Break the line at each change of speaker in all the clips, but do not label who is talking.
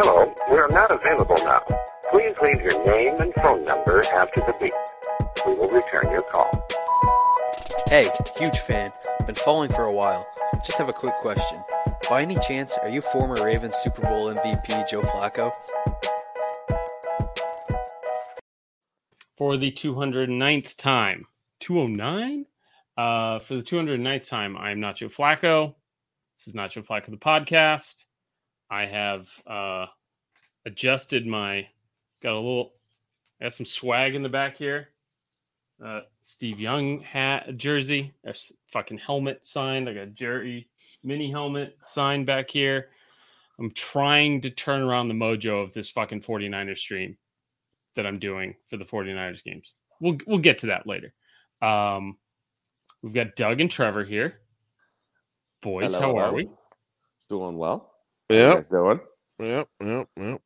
Hello, we are not available now. Please leave your name and phone number after the beep. We will return your call.
Hey, huge fan. Been following for a while. Just have a quick question. By any chance, are you former Ravens Super Bowl MVP Joe Flacco?
For the 209th time. 209? Uh, for the 209th time, I am not Joe Flacco. This is Nacho Flacco, the podcast. I have uh, adjusted my, got a little, I got some swag in the back here. Uh, Steve Young hat jersey, a fucking helmet signed, like a Jerry mini helmet signed back here. I'm trying to turn around the mojo of this fucking 49ers stream that I'm doing for the 49ers games. We'll we'll get to that later. Um, we've got Doug and Trevor here. Boys,
Hello,
how are we?
Doing well. How you
Yep.
guys doing?
Yep. Yep. Yep.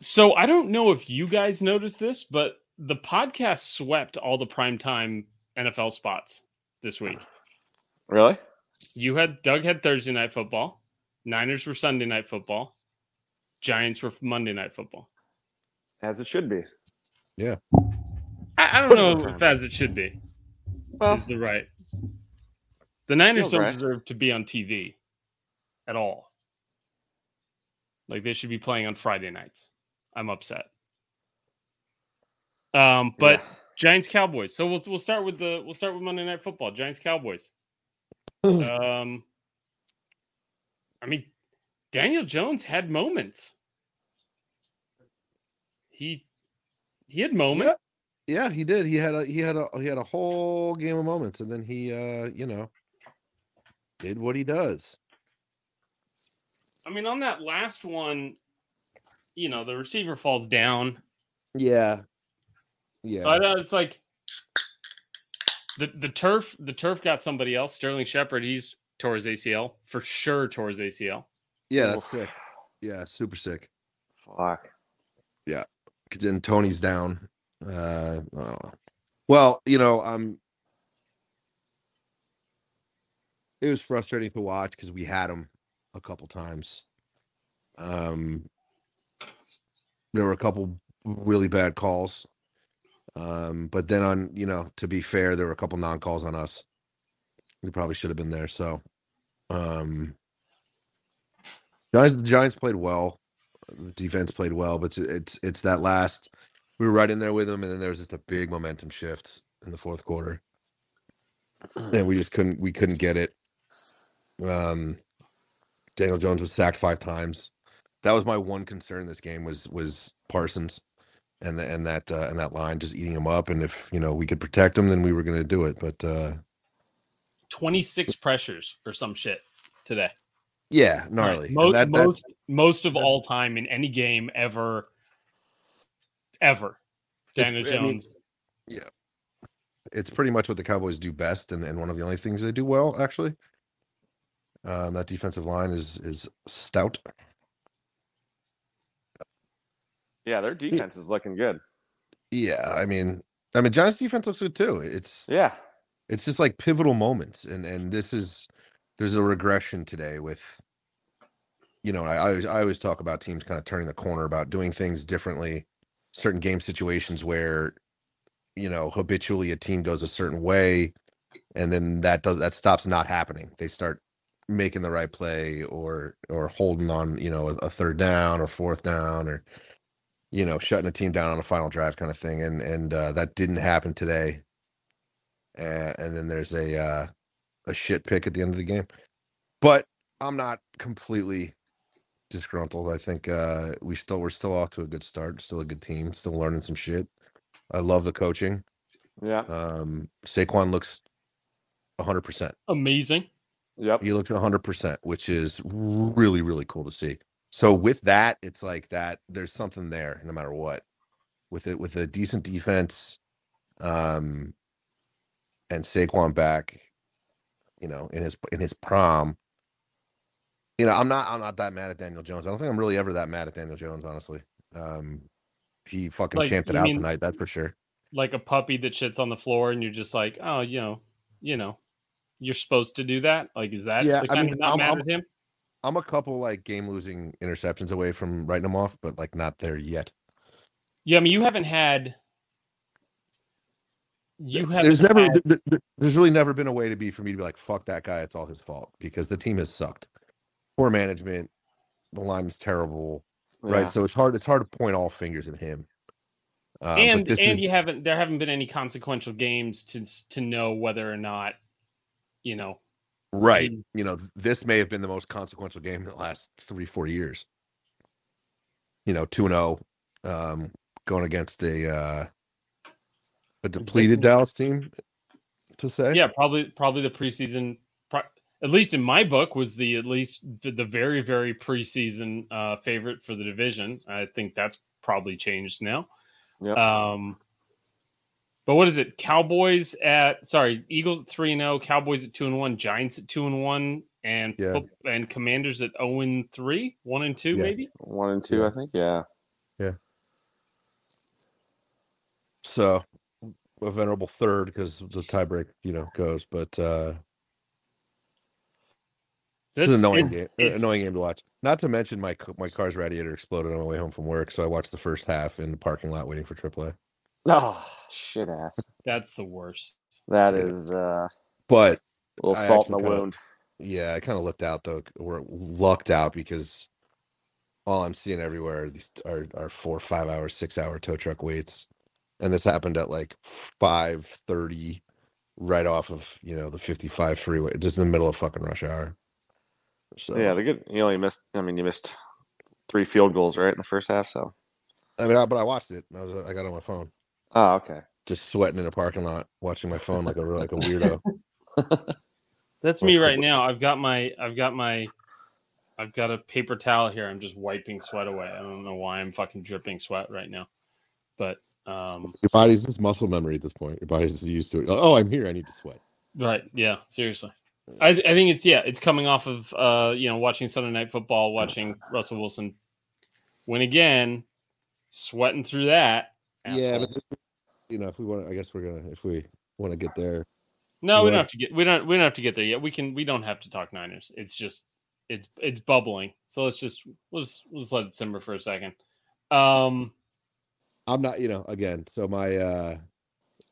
So I don't know if you guys noticed this, but the podcast swept all the primetime NFL spots this week.
Really?
You had Doug had Thursday night football, Niners were Sunday night football, Giants were Monday night football.
As it should be.
I, I don't know if as it should be.
Well,
is the right. The Niners
Feels
don't
right.
deserve to be on TV at all. Like they should be playing on Friday nights. I'm upset. Um, but
yeah.
Giants Cowboys. So we'll we'll start with the we'll start with Monday Night Football. Giants Cowboys. um, I mean, Daniel Jones had moments. He he had moments.
Yeah, he did. He had a he had a he had a whole game of moments, and then he uh, you know, did what he does.
I mean, on that last one, you know, the receiver falls down.
Yeah. Yeah.
So I know it's like the the turf. The turf got somebody else. Sterling Shepard. He's tore his ACL for sure. Tore his ACL.
yeah, that's
Oof.
sick. Yeah, super sick.
Fuck.
'Cause Then Tony's down. Uh, I don't know. well, you know, um, it was frustrating to watch because we had them a couple times. Um, there were a couple really bad calls. Um, but then on, you know, to be fair, there were a couple non-calls on us. We probably should have been there. So, um, Giants, the Giants played well. The defense played well, but it's, it's that last. We were right in there with them, and then there was just a big momentum shift in the fourth quarter, and we just couldn't we couldn't get it. Um, Daniel Jones was sacked five times. That was my one concern. This game was was Parsons, and the, and that uh, and that line just eating him up. And if you know we could protect him, then we were going to do it. But uh,
Twenty six pressures or some shit today.
yeah, gnarly. And
Most
that-
most most of all time in any game ever. Ever. Daniel
I mean,
Jones.
it's pretty much what the Cowboys do best, and, and one of the only things they do well, actually. Um, that defensive line is is stout.
Yeah, their defense is looking good.
Yeah, I mean, I mean, Giants defense looks good too. It's
Yeah.
it's just like pivotal moments, and and this is there's a regression today with, you know, I, I always I always talk about teams kind of turning the corner about doing things differently, certain game situations where, you know, habitually a team goes a certain way, and then that does that stops not happening. They start making the right play or or holding on, you know, a, a third down or fourth down or you know, shutting a team down on a final drive kind of thing. And and uh, that didn't happen today. Uh, and then there's a uh, a shit pick at the end of the game. But I'm not completely disgruntled. I think uh, we still we're still off to a good start. Still a good team. Still learning some shit. I love the coaching.
Yeah.
Um, Saquon looks 100. percent
Amazing.
Yep.
He looks 100, percent which is really really cool to see. So with that, it's like that. There's something there, no matter what. With it, with a decent defense, um, and Saquon back, you know, in his in his prom. You know, I'm not I'm not that mad at Daniel Jones. I don't think I'm really ever that mad at Daniel Jones, honestly. Um, he fucking
Like,
champed it out
mean-
tonight, that's for sure.
Like a puppy that shits on the floor, and you're just like, oh, you know, you know, you're supposed to do that. Like, is that
Yeah,
the
I
kind
mean,
of not
I'm-
mad
I'm-
at him?
I'm a couple like game losing interceptions away from writing them off, but like not there yet.
Yeah, I mean, you haven't had. You have.
There's never, th- th- th- there's really never been a way to be for me to be like, fuck that guy. It's all his fault because the team has sucked. Poor management. The line is terrible, right? So it's hard. It's hard to point all fingers at him. Uh,
and and
is-
you haven't. There haven't been any consequential games to to know whether or not, you know.
right,
he's-
you know, this may have been the most consequential game in the last three, four years. You know, two and zero, um, going against a uh, a depleted Dallas team. To say,
Yeah, probably probably the preseason. pro- At least in my book, was the at least the, the very very preseason uh, favorite for the division. I think that's probably changed now.
Yep.
Um, but what is it? Cowboys at sorry, Eagles at three and zero, Cowboys at two and one, Giants at two and one, and
Yeah.
foot- and Commanders at zero and three, one and two
Yeah.
maybe.
One and two, I think. Yeah. Yeah.
So a venerable third because the tiebreak, you know, goes. But uh it's an annoying
it-
game.
it's-
Annoying game to watch. Not to mention my my car's radiator exploded on my way home from work, so I watched the first half in the parking lot waiting for AAA.
Oh shit ass.
That's the worst.
That
Yeah.
is uh,
But
a little
I
salt in the
actually kinda-
wound.
yeah, I kind of looked out though, or lucked out because all I'm seeing everywhere are these are, are four, five hour, six hour tow truck waits, and this happened at like five thirty, right off of you know the 55 freeway, just in the middle of fucking rush hour. So
Yeah, the good. You only missed. I mean, you missed three field goals right in the first half. So.
I mean, I, but I watched it. I was I got on my phone,
Oh, okay.
just sweating in a parking lot, watching my phone like a like a weirdo.
That's me right now. I've got my I've got my I've got a paper towel here. I'm just wiping sweat away. I don't know why I'm fucking dripping sweat right now. But um
Your body's just muscle memory at this point. Your body's just used to it. Oh, I'm here. I need to sweat.
right, yeah, seriously. I, I think it's yeah, it's coming off of uh, you know, watching Sunday night football, watching Russell Wilson win again, sweating through that.
Yeah, but you know, if we want, I guess we're gonna if we want to get there.
No, we don't have to get we don't we don't have to get there yet. We can we don't have to talk Niners. It's just it's it's bubbling. So let's just let's let's let it simmer for a second. Um
I'm not, you know, again. So my uh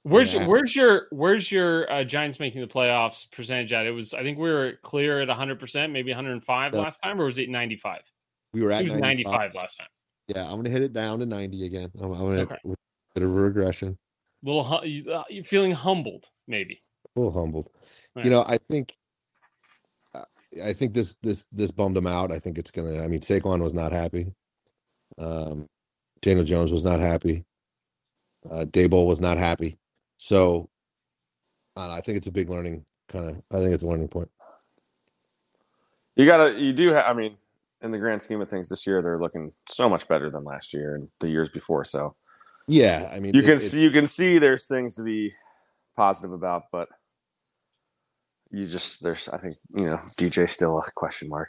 where's your where's your where's your uh, Giants making the playoffs percentage at? It was I think we were clear at 100%, maybe 105
Yeah.
last time or was it 95?
we were at
It was
95.
95 last time.
Yeah, I'm gonna hit it down to 90 again. I'm, I'm gonna
Okay.
bit of a regression.
Little hu- you, uh, you feeling humbled maybe.
A little humbled.
Yeah.
You know, I think uh, I think this this this bummed him out. I think it's gonna. I mean, Saquon was not happy. Um, Daniel Jones was not happy. Uh, Daboll was not happy. So, uh, I think it's a big learning kind of. I think it's a learning point.
You gotta. You do. have I mean, in the grand scheme of things, this year they're looking so much better than last year and the years before. So
Yeah, I mean,
you
it-
can
it-
see. You can see there's things to be positive about, but you just there's. I think you know DJ still a question mark.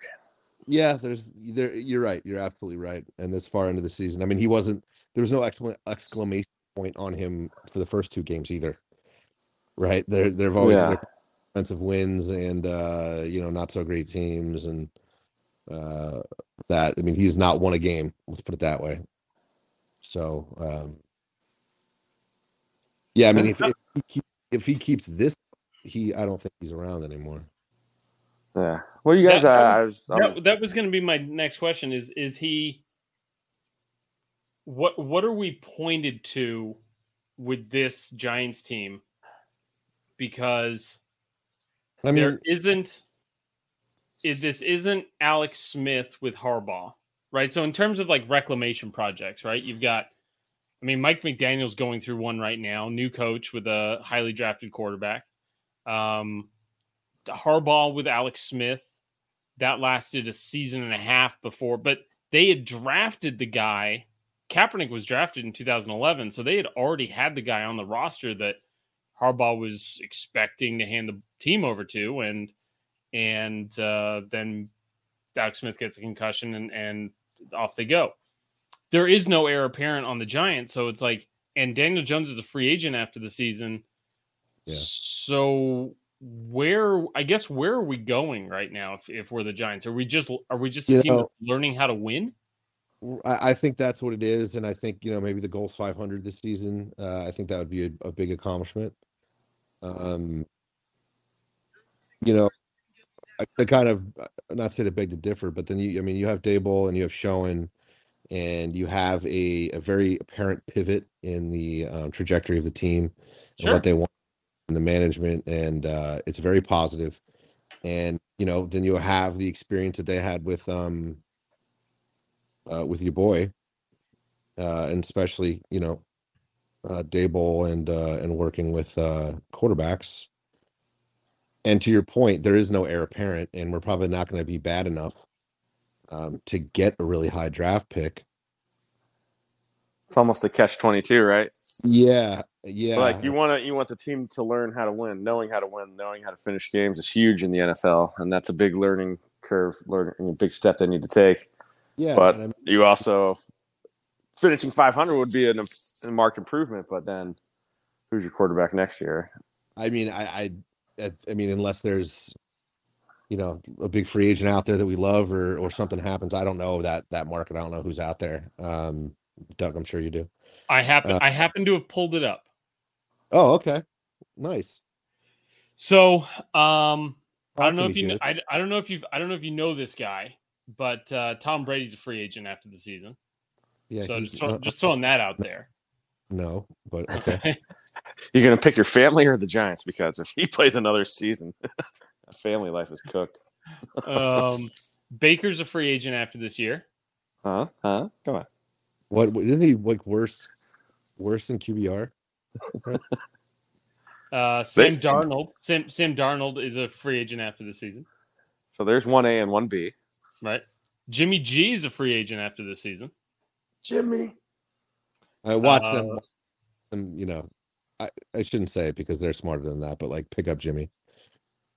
Yeah, there's there. You're right. You're absolutely right. And this far into the season, I mean, he wasn't. There was no exclamation point on him for the first two games either. Right? There, there've always
Yeah.
been defensive wins and uh, you know not so great teams and uh, that. I mean, he's not won a game. Let's put it that way. So, um, yeah, I mean, if, if he keep, if he keeps this, he I don't think he's around anymore.
Yeah. Well, you guys.
That-
uh, I was. um,
that, that was going to be my next question is is he what what are we pointed to with this giants team because
I mean,
there isn't is this isn't alex smith with harbaugh right so in terms of like reclamation projects right you've got i mean mike mcdaniel's going through one right now new coach with a highly drafted quarterback um harbaugh with alex smith that lasted a season and a half before, but they had drafted the guy. Kaepernick was drafted in 2011, so they had already had the guy on the roster that Harbaugh was expecting to hand the team over to, and and uh, then Alex Smith gets a concussion, and and off they go. There is no heir apparent on the Giants, so it's like, and Daniel Jones is a free agent after the season.
Yeah.
So where I guess where are we going right now? If, if we're the Giants, are we just are we just a
You
team
know-
that's learning how to win?
I, I think that's what it is, and I think you know maybe the goal's 500 this season. Uh, I think that would be a, a big accomplishment. Um, you know, I, I kind of uh, not say to beg to differ, but then you, I mean, you have Daboll and you have Schoen, and you have a, a very apparent pivot in the um, trajectory of the team and what they want in the management, and uh, it's very positive. And you know, then you have the experience that they had with um uh, with your boy, uh, and especially you know, uh, Daboll and uh, and working with uh, quarterbacks. And to your point, there is no heir apparent, and we're probably not going to be bad enough um, to get a really high draft pick.
It's almost a catch twenty two, right?
Yeah, yeah.
Like you want to you want the team to learn how to win, knowing how to win, knowing how to finish games is huge in the NFL, and that's a big learning curve, learning a big step they need to take.
yeah,
but-
I'm-
You also finishing 500 would be an, a marked improvement, but then who's your quarterback next year?
I mean, I, I, I- I mean, unless there's, you know, a big free agent out there that we love, or or something happens, I don't know that that market. I don't know who's out there. Um, Doug, I'm sure you do.
I happen
Uh,
I happen to have pulled it up.
Oh, okay, nice.
So um I don't know if you kn-
Dennis.
I, I don't know if you I don't know if you know this guy, but uh, Tom Brady's a free agent after the season.
Yeah,
so just, throw,
uh,
just throwing that out there.
no, but okay.
You're going to pick your family or the Giants because if he plays another season, family life is cooked.
um, Baker's a free agent after this year.
Huh? Huh? Come on.
what what- isn't he like worse, worse than QBR?
Uh, Sam
They-
Darnold. Sam Sam Darnold is a free agent after the season,
So there's one A and one B.
right? Jimmy G is a free agent after this season.
Jimmy.
I watched
Uh,
them, and you know, I I shouldn't say it because they're smarter than that, but like pick up Jimmy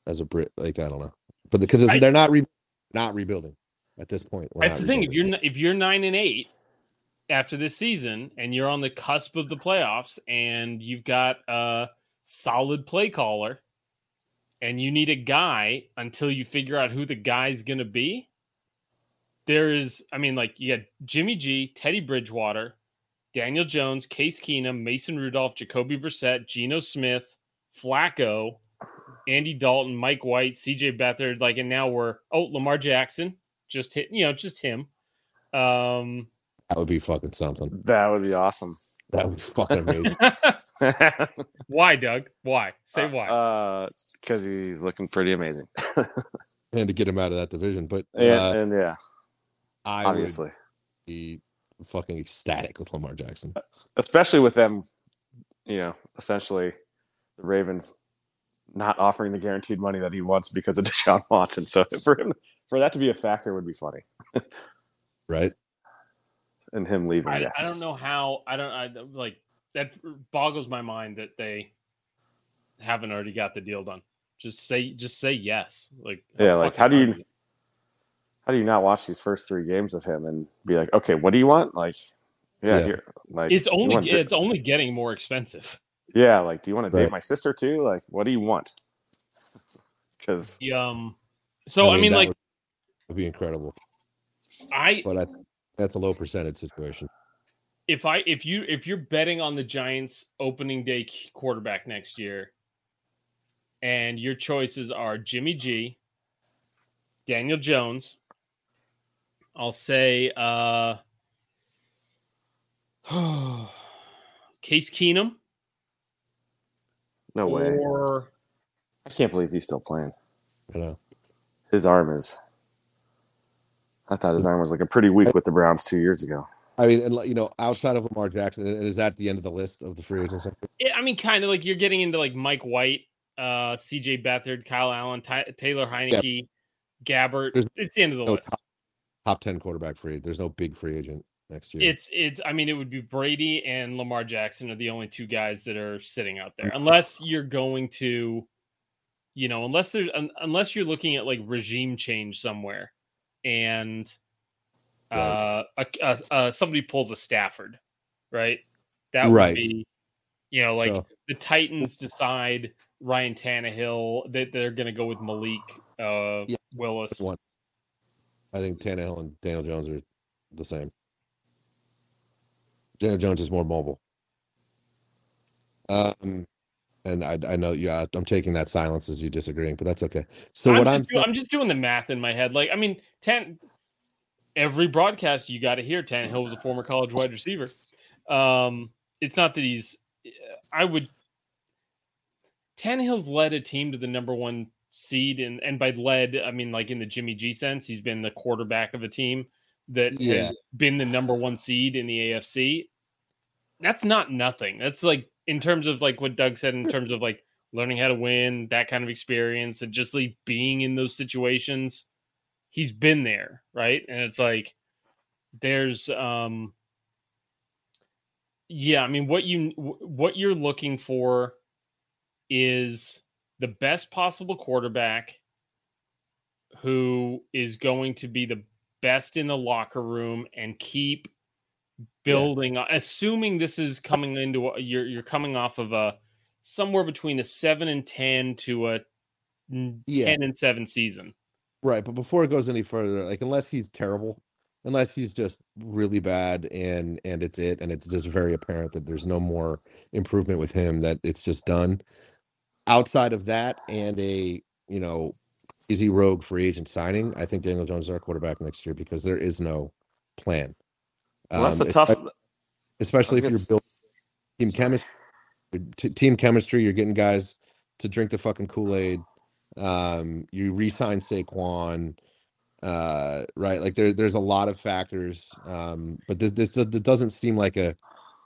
as a Brit, like I don't know, but because
I-
they're not re- not rebuilding at this point.
That's the thing. If you're if you're nine and eight after this season, and you're on the cusp of the playoffs, and you've got a solid play caller, and you need a guy until you figure out who the guy's going to be. There is, I mean, like you got Jimmy G, Teddy Bridgewater, Daniel Jones, Case Keenum, Mason Rudolph, Jacoby Brissett, Geno Smith, Flacco, Andy Dalton, Mike White, CJ Beathard, like, and now we're oh Lamar Jackson, just hit, you know, just him. Um,
that would be fucking something.
That would be awesome.
That would be fucking amazing.
why, Doug? Why? Say why?
Uh, because he's looking pretty amazing.
and to get him out of that division, but
Yeah,
uh,
and yeah,
I would
obviously,
be fucking ecstatic with Lamar Jackson.
especially with them, you know, essentially the Ravens not offering the guaranteed money that he wants because of Deshaun Watson. So for him, for that to be a factor would be funny,
Right?
and him leaving.
I,
yes.
I don't know how. I don't. I like that boggles my mind that they haven't already got the deal done. Just say, just say yes. Like
Yeah, like, how do you-
it?
How do you not watch these first three games of him and be like, okay, what do you want? Like, yeah,
Yeah.
here, like
It's only
want to-
it's only getting more expensive.
Yeah, like, do you want to date my sister too? Like, what do you want? Because
um. So I mean,
that
like
would, would be incredible,
I
but I, that's a low percentage situation.
if I if you if you're betting on the Giants opening day quarterback next year, and your choices are Jimmy G, Daniel Jones, I'll say uh Case Keenum
no way,
or
I can't believe he's still playing.
You know,
His arm is. I thought his arm was looking pretty weak with the Browns two years ago.
I mean, and like, you know, outside of Lamar Jackson, and is that the end of the list of the free agents?
Yeah, I mean, kind of like you're getting into like Mike White, uh, C.J. Beathard, Kyle Allen, Ty- Taylor Heinicke, Gabbert.
There's
it's the end of the
No
list.
top, top ten quarterback free. There's no big free agent next year.
It's it's. I mean, it would be Brady and Lamar Jackson are the only two guys that are sitting out there, unless you're going to, you know, unless there's un, unless you're looking at like regime change somewhere, and uh, a, a, a, somebody pulls a Stafford, right? That would
Right.
be, you know, like the Titans decide Ryan Tannehill. That they're going to go with Malik uh,
Yeah.
Willis.
One. I think Tannehill and Daniel Jones are the same. Daniel Jones is more mobile. Um, and I, I know, yeah, I'm taking that silence as you disagreeing, but that's okay. So
I'm
what
just
I'm
do- I'm just doing the math in my head. Like, I mean, ten Every broadcast you got to hear Tannehill was a former college wide receiver. Um, it's not that he's. I would. Tannehill's led a team to the number one seed, and and by led, I mean like in the Jimmy G sense, he's been the quarterback of a team that
Yeah.
has been the number one seed in the AFC. That's not nothing. That's like in terms of like what Doug said in terms of like learning how to win, that kind of experience, and just like being in those situations. He's been there, right? And it's like there's um yeah, I mean what you what you're looking for is the best possible quarterback who is going to be the best in the locker room and keep building on assuming this is coming into a, you're you're coming off of a somewhere between a 7 and 10 to a n-
Yeah.
10 and 7 season.
right, but before it goes any further, like unless he's terrible, unless he's just really bad and and it's it, and it's just very apparent that there's no more improvement with him, that it's just done. Outside of that, and a you know easy rogue free agent signing, I think Daniel Jones is our quarterback next year because there is no plan.
Well, that's
Um,
the tough.
espe- especially if you're building team chemistry t- team chemistry you're getting guys to drink the fucking kool-aid um you re-sign Saquon uh right like there there's a lot of factors um but this this, this doesn't seem like a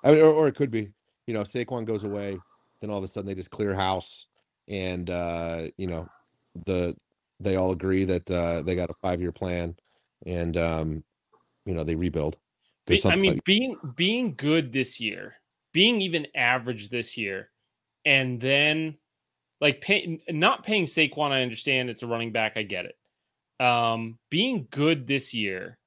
I mean, or, or it could be you know if Saquon goes away then all of a sudden they just clear house and uh you know the they all agree that uh they got a 5-year plan and um you know they rebuild
Be- I mean,
like-
being being good this year, being even average this year, and then like pay, not paying Saquon, I understand it's a running back, I get it. Um, being good this year,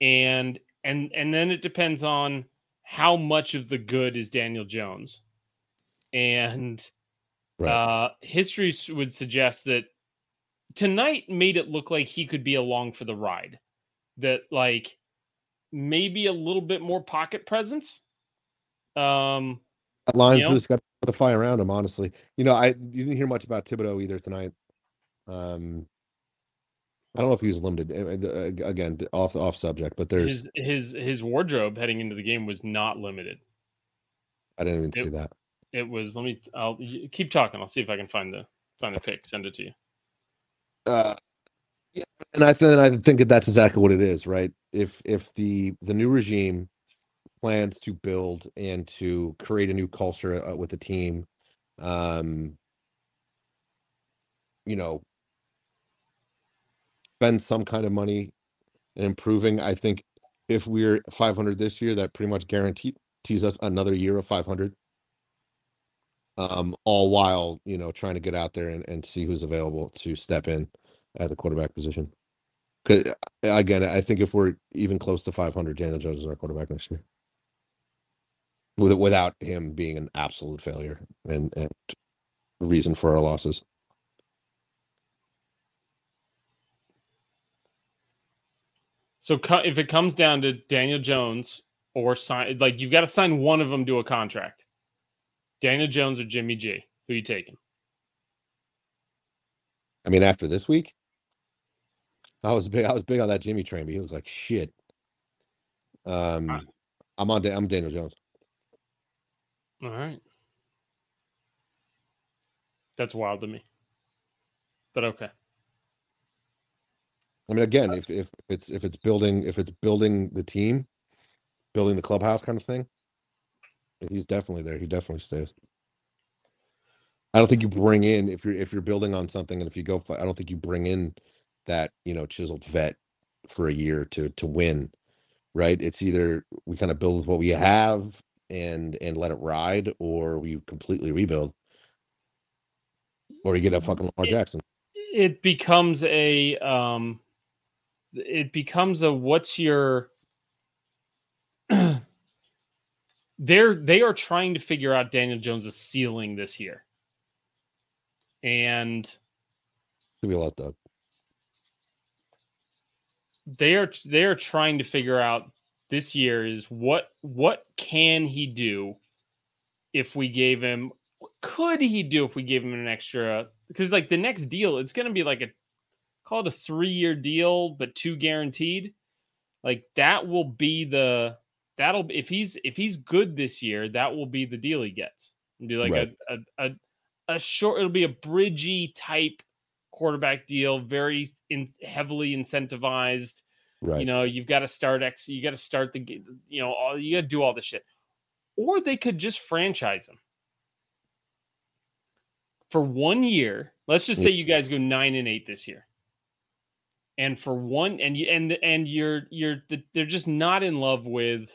and and and then it depends on how much of the good is Daniel Jones, and
Right.
uh, history would suggest that tonight made it look like he could be along for the ride. That like maybe a little bit more pocket presence. Um,
That line's
You know?
just got to fly around him, honestly. You know, I you didn't hear much about Thibodeaux either tonight. Um, I don't know if he was limited. Uh, uh, Again, off off subject, but there's
his his his wardrobe heading into the game was not limited.
I didn't even
Yep.
see that.
It was. Let me. I'll keep talking. I'll see if I can find the find the pick. Send it to you.
Uh, yeah, and I think I think that that's exactly what it is, right? If if the the new regime plans to build and to create a new culture uh, with the team, um, you know, spend some kind of money in improving. I think if we're 500 this year, that pretty much guarantees us another year of 500. Um, all while you know trying to get out there and, and see who's available to step in at the quarterback position. 'Cause, uh, again, I think if we're even close to 500, Daniel Jones is our quarterback next year. With, without him being an absolute failure and, and reason for our losses.
So co- if it comes down to Daniel Jones or sign, like you've got to sign one of them to a contract. Daniel Jones or Jimmy G. Who you taking?
I mean, after this week, I was big. I was big on that Jimmy train, but he looks like shit. Um,
Uh,
I'm on. Da- I'm Daniel Jones.
All right. That's wild to me. But okay.
I mean, again, if if it's if it's building if it's building the team, building the clubhouse kind of thing, he's definitely there. He definitely stays. I don't think you bring in if you're if you're building on something, and if you go, fi- I don't think you bring in that you know chiseled vet for a year to to win, right? It's either we kind of build with what we have and and let it ride, or we completely rebuild, or you get a fucking Lamar
It-
Jackson.
it becomes a um it becomes a what's your they're they are trying to figure out Daniel Jones' ceiling this year. and
Could be a lot, Doug.
They are they are trying to figure out this year is what what can he do if we gave him what could he do if we gave him an extra because like the next deal it's going to be like a call it a 3 year deal but two guaranteed like that will be the that'll if he's if he's good this year that will be the deal he gets It'll be like
Right.
a, a a a short it'll be a bridgy type quarterback deal very in, heavily incentivized
Right.
you know, you've got to start X, you got to start the, you know, all you got to do all this shit. Or they could just franchise him for one year. Let's just say you guys go nine and eight this year, and for one, and you and and you're you're they're just not in love with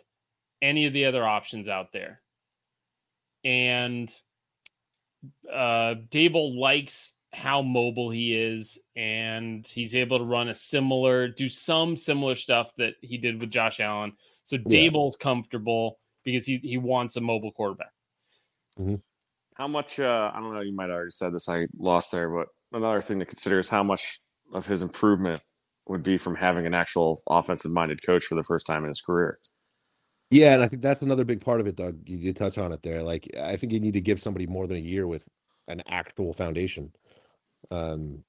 any of the other options out there, and uh Daboll likes how mobile he is and he's able to run a similar do some similar stuff that he did with Josh Allen. So
Yeah.
Daboll's comfortable because he he wants a mobile quarterback.
How much? Uh, I don't know. You might have already said this. I lost there, but another thing to consider is how much of his improvement would be from having an actual offensive-minded coach for the first time in his career.
Yeah, and I think that's another big part of it, Doug. You did touch on it there. Like, I think you need to give somebody more than a year with an actual foundation. Um,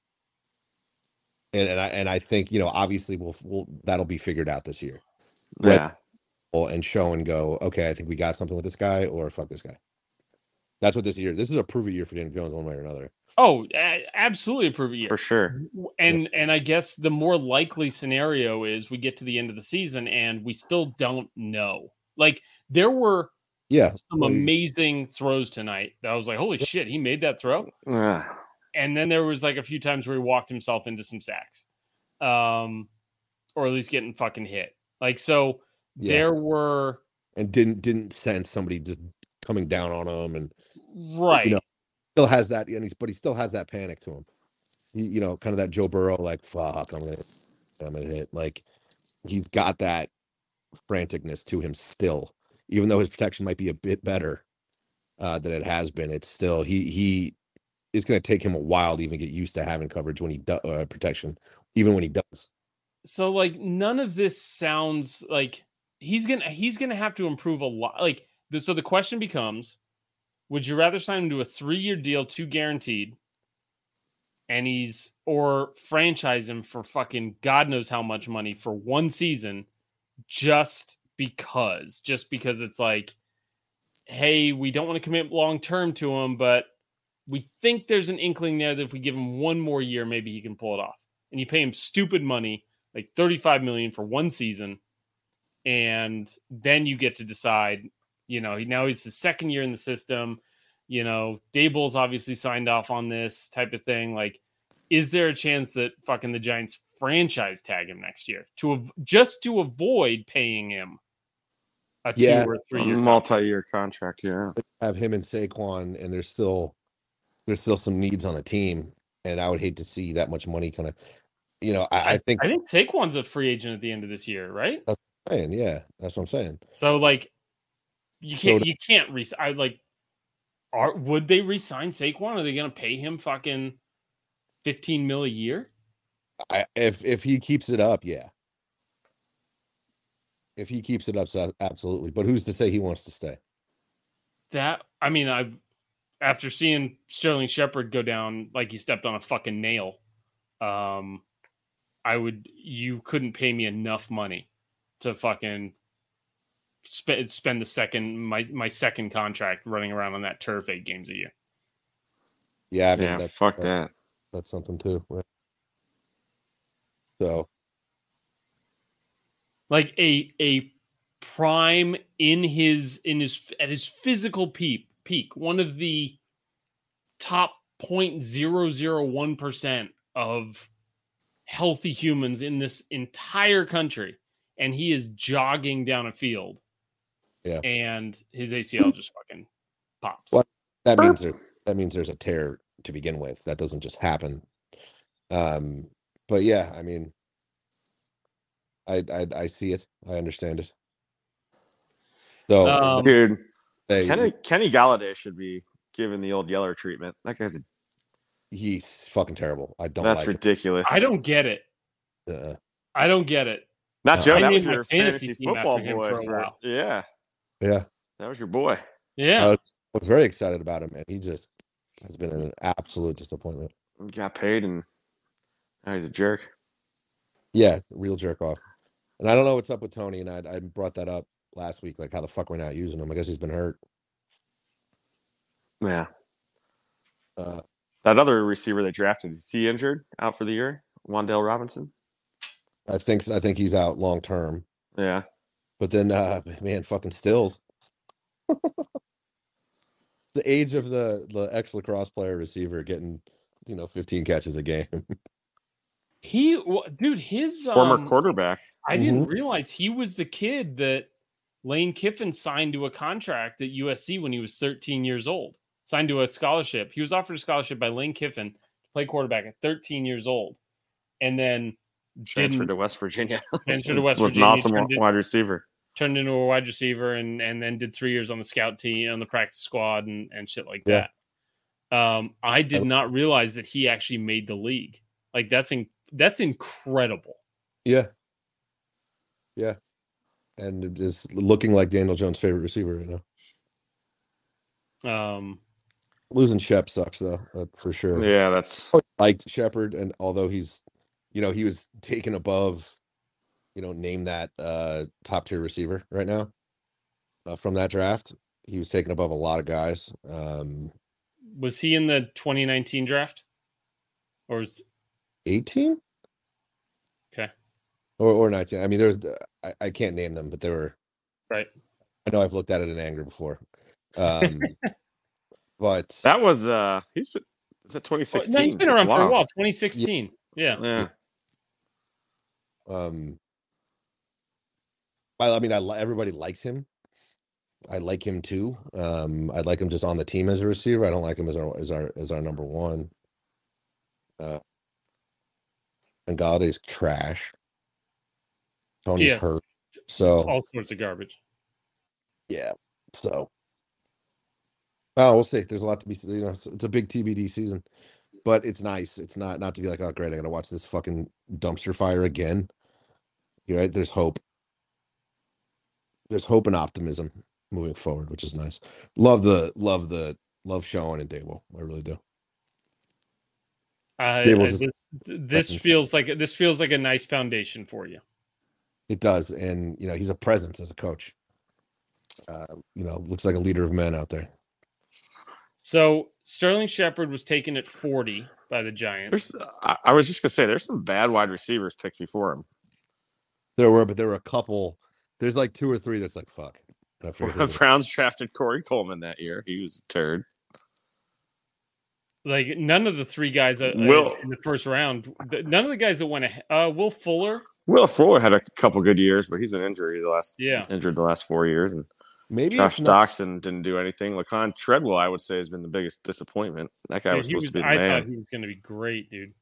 and and I and I think you know, obviously, we'll, we'll that'll be figured out this year.
Yeah,
Well, and show and go. Okay, I think we got something with this guy, or fuck this guy. That's what this year. This is a prove it year for Daniel Jones, one way or another.
Oh, absolutely approve it. year.
for sure.
And and I guess the more likely scenario is we get to the end of the season and we still don't know. Like there were
Yeah,
some
well,
amazing throws tonight. That I was like, holy shit, he made that throw.
Yeah.
And then there was like a few times where he walked himself into some sacks um or at least getting fucking hit like so
Yeah.
there were
and didn't didn't sense somebody just coming down on him, and
right You
know, still has that, and he's but he still has that panic to him. He, you know, kind of that Joe Burrow, like fuck, I'm gonna, I'm gonna hit. Like he's got that franticness to him still, even though his protection might be a bit better uh, than it has been. It's still he he. It's going to take him a while to even get used to having coverage when he does uh, protection, even when he does.
so like none of this sounds like he's gonna he's gonna have to improve a lot like the, so the question becomes would you rather sign him to a three-year deal two guaranteed and he's or franchise him for fucking god knows how much money for one season just because just because it's like hey we don't want to commit long term to him but we think there's an inkling there that if we give him one more year maybe he can pull it off and you pay him stupid money like 35 million for one season and then you get to decide you know now he's the second year in the system you know Daboll's obviously signed off on this type of thing like is there a chance that fucking the Giants franchise tag him next year to av- just to avoid paying him a two
Yeah.
or three year
multi-year contract. Yeah.
Have him and Saquon, and there's still there's still some needs on the team, and I would hate to see that much money kind of, you know, I, I think,
I think Saquon's a free agent at the end of this year, right?
That's saying, yeah, that's what I'm saying.
So like you can't
the-
you can't re I like are would they resign Saquon? Are they gonna pay him fucking 15 mil a year?
I if if he keeps it up, yeah. If he keeps it up, so absolutely. But who's to say he wants to stay?
That I mean, I after seeing Sterling Shepard go down like he stepped on a fucking nail, um, I would you couldn't pay me enough money to fucking spend spend the second my my second contract running around on that turf eight games a year.
Yeah, I mean,
Yeah.
that,
Fuck
that-
that.
that's something too. right? So
like a a prime in his in his at his physical peak peak one of the top 0.001% of healthy humans in this entire country and he is jogging down a field
Yeah.
and his ACL just fucking pops
What? that means there that means there's a tear to begin with. That doesn't just happen. Um, but yeah, I mean, I I, I see it. I understand it. So
Um,
Dude,
they-
Kenny Kenny Golladay should be given the old Yeller treatment. That guy's a
he's fucking terrible. I don't
That's
like
ridiculous.
I don't get it.
it. Uh,
I don't get it.
Not
Uh,
Joe.
I
That was your
fantasy
fantasy football boy.
for a
for-
while.
yeah,
yeah,
that was your boy.
Yeah.
Uh, I was very excited about him, and he just has been an absolute disappointment.
Got paid and now he's a jerk.
Yeah, real jerk off. And I don't know what's up with Tony, and I, I brought that up last week, like how the fuck we're not using him. I guess he's been hurt.
Yeah.
Uh,
That other receiver they drafted, is he injured out for the year? Wan'Dale Robinson?
I think I think he's out long term.
Yeah.
But then, uh, man, fucking Sills. the age of the the ex lacrosse player receiver getting you know 15 catches a game.
He, dude, his
Former
um,
quarterback.
I didn't realize he was the kid that Lane Kiffin signed to a contract at USC when he was 13 years old. Signed to a scholarship. He was offered a scholarship by Lane Kiffin to play quarterback at 13 years old, and then
Transferred
didn't
to West Virginia.
transferred to West
was
Virginia.
Was an awesome
turned, it-
wide receiver.
turned into a wide receiver, and and then did three years on the scout team, on the practice squad, and and shit like
Yeah.
that. Um, I did not realize that he actually made the league. Like that's in, that's incredible.
yeah, yeah, and it is looking like Daniel Jones' favorite receiver right now.
Um,
Losing Shep sucks though, uh, for sure.
Yeah, that's
always liked Shepard, and although he's, you know, he was taken above, you know, name that uh top tier receiver right now uh, from that draft. He was taken above a lot of guys. Um,
was he in the 2019 draft, or is
18
Okay.
Or or 19. I mean, there's I, I can't name them, but they were
right?
I know I've looked at it in anger before. Um, but
that was uh he's been is that
Well,
2016?
No, he's been
That's
around for a while. 2016. Yeah.
Yeah.
um, I, I mean, I everybody likes him. I like him too. Um, I like him just on the team as a receiver. I don't like him as our as our as our number one. Uh, and Golladay's trash. Tony's
Yeah.
hurt, so
All sorts of garbage.
yeah. So, oh, we'll see. There's a lot to be. You know, it's, it's a big TBD season, but it's nice. It's not not to be like, oh, great, I got to watch this fucking dumpster fire again. You're right. There's hope. There's hope and optimism moving forward, which is nice. Love the love the love Schoen and Daboll. I really do.
Uh, this this feels like this feels like a nice foundation for you.
It does, and you know, he's a presence as a coach. Uh, you know, looks like a leader of men out there.
So Sterling Shepard was taken at 40 by the Giants.
There's I, I was just gonna say there's some bad wide receivers picked before him.
There were, but there were a couple. There's like two or three that's like fuck. I forget
The. Browns drafted Corey Coleman that year. He was a turd.
Like none of the three guys uh, uh,
Will-
in the first round, none of the guys that went ahead. Uh, Will Fuller,
Will Fuller had a couple good years, but he's been injured the last
yeah,
injured the last four years. And
Maybe
Josh
it's not,
Doctson didn't do anything. Laquon Treadwell, I would say, has been the biggest disappointment. That guy
Dude,
was supposed
was.
to be the
I
man.
thought he was going to be great, dude.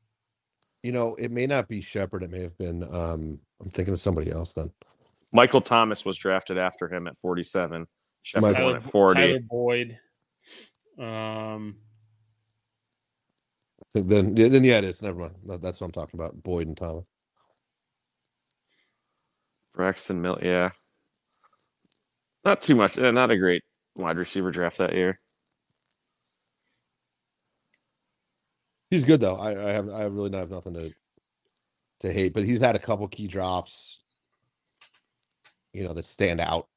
you know, it may not be Shepard. It may have been. um I'm thinking of somebody else. Then
Michael Thomas was drafted after him at 47. Shepard
Tyler,
at 40.
Tyler Boyd. Um,
I think then, yeah, then yeah, it is. Never mind. That's what I'm talking about. Boyd and Thomas.
Braxton Mill, yeah. Not too much. eh, Not a great wide receiver draft that year.
He's good though. I, I have I really not have nothing to to hate, but he's had a couple key drops. You know that stand out.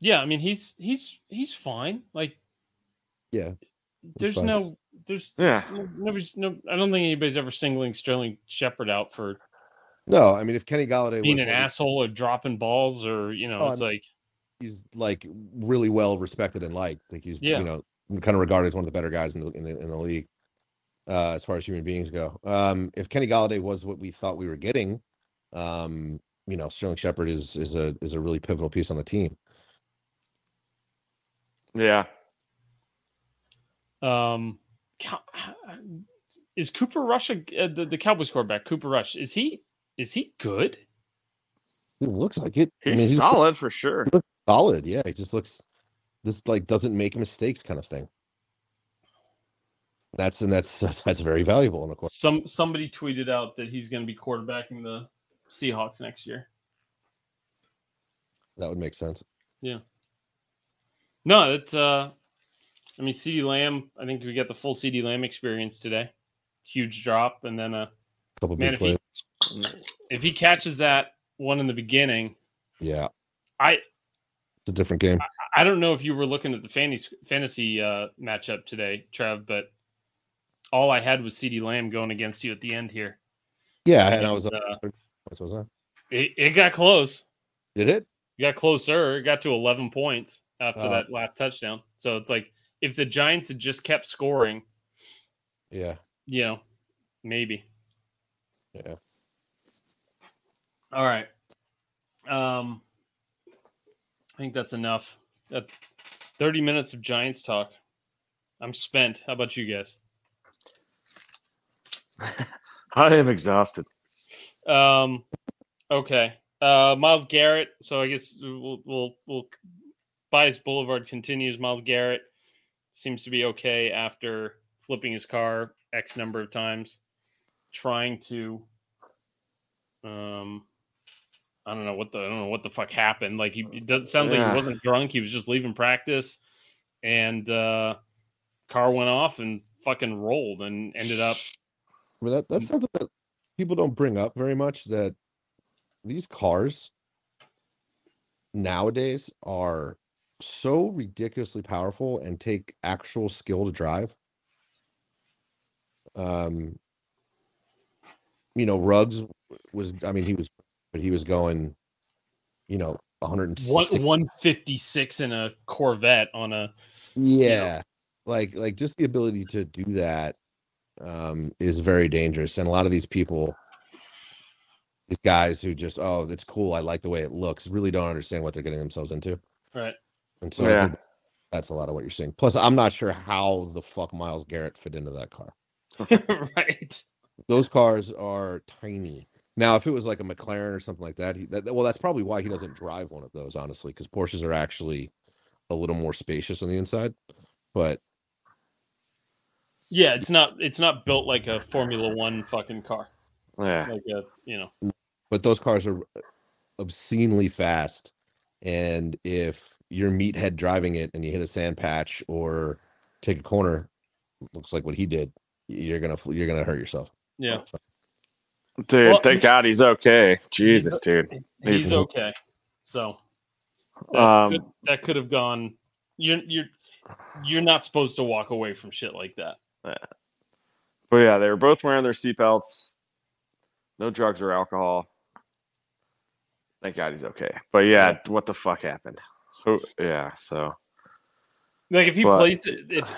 yeah, I mean he's he's he's fine. Like
Yeah,
there's
fine.
no there's
Yeah.
no, nobody's no. I don't think anybody's ever singling Sterling Shepard out for
No, I mean if Kenny Golladay
being
was
an asshole or dropping balls or you know
Oh,
it's
I'm-
like
he's like really well respected and liked. like he's
Yeah.
you know kind of regarded as one of the better guys in the in the, in the league uh, as far as human beings go. Um, if Kenny Golladay was what we thought we were getting, um, you know, Sterling Shepard is is a is a really pivotal piece on the team.
Yeah.
um Cow- is Cooper Rush a, uh, the, the Cowboys quarterback Cooper Rush is he is he good?
It looks like it. I mean, he's
solid for sure.
solid. Yeah, he just looks this like doesn't make mistakes kind of thing. That's and that's that's very valuable in a course.
Some somebody tweeted out that he's going to be quarterbacking the Seahawks next year.
That would make sense. Yeah.
No, it's uh I mean CeeDee Lamb, I think we got the full CeeDee Lamb experience today. Huge drop and then a
couple
man
big
if
plays.
he if he catches that one in the beginning,
Yeah,
I
it's a different game.
I don't know if you were looking at the fantasy fantasy uh matchup today, Trev, but all I had was CeeDee Lamb going against you at the end here.
Yeah, and I was.
uh,
What was that?
it, it got close.
Did it?
It got closer. It got to 11 points after
Uh.
that last touchdown. So it's like if the Giants had just kept scoring,
Yeah,
you know, maybe.
yeah.
All right. Um, I think that's enough. That 30 minutes of Giants talk. I'm spent. How about you guys?
I am exhausted.
Um, okay. Uh, Myles Garrett. So I guess we'll we'll we'll Bias Boulevard continues. Myles Garrett seems to be okay after flipping his car X number of times, trying to. Um, I don't know what the I don't know what the fuck happened. Like he it sounds like he wasn't drunk. He was just leaving practice, and uh, car went off and fucking rolled and ended up.
But that that's something that people don't bring up very much. That these cars nowadays are so ridiculously powerful and take actual skill to drive. Um, you know, Ruggs was. I mean, he was, but he was going, you know, 160
One one fifty six in a Corvette on a
yeah like like just the ability to do that um is very dangerous and a lot of these people these guys who just oh it's cool i like the way it looks really don't understand what they're getting themselves into
right.
And so
Yeah.
that's a lot of what you're seeing plus i'm not sure how the fuck myles garrett fit into that car
right.
those cars are tiny now if it was like a mclaren or something like that, he, that well that's probably why he doesn't drive one of those honestly because porsches are actually a little more spacious on the inside but
Yeah, it's not it's not built like a Formula One fucking car.
Yeah.
Like a you know.
but those cars are obscenely fast and if you're meathead driving it and you hit a sand patch or take a corner looks like what he did you're gonna fl- you're gonna hurt yourself
Yeah.
Dude,
Well,
thank God he's okay. Jesus, dude.
He's
Even-
okay. So that,
Um,
could, that could have gone you're you're you're not supposed to walk away from shit like that. Yeah.
But yeah, they were both wearing their seatbelts. No drugs or alcohol. Thank God he's okay. But yeah, what the fuck happened? Who? Yeah. So
Like if he
But-
plays it if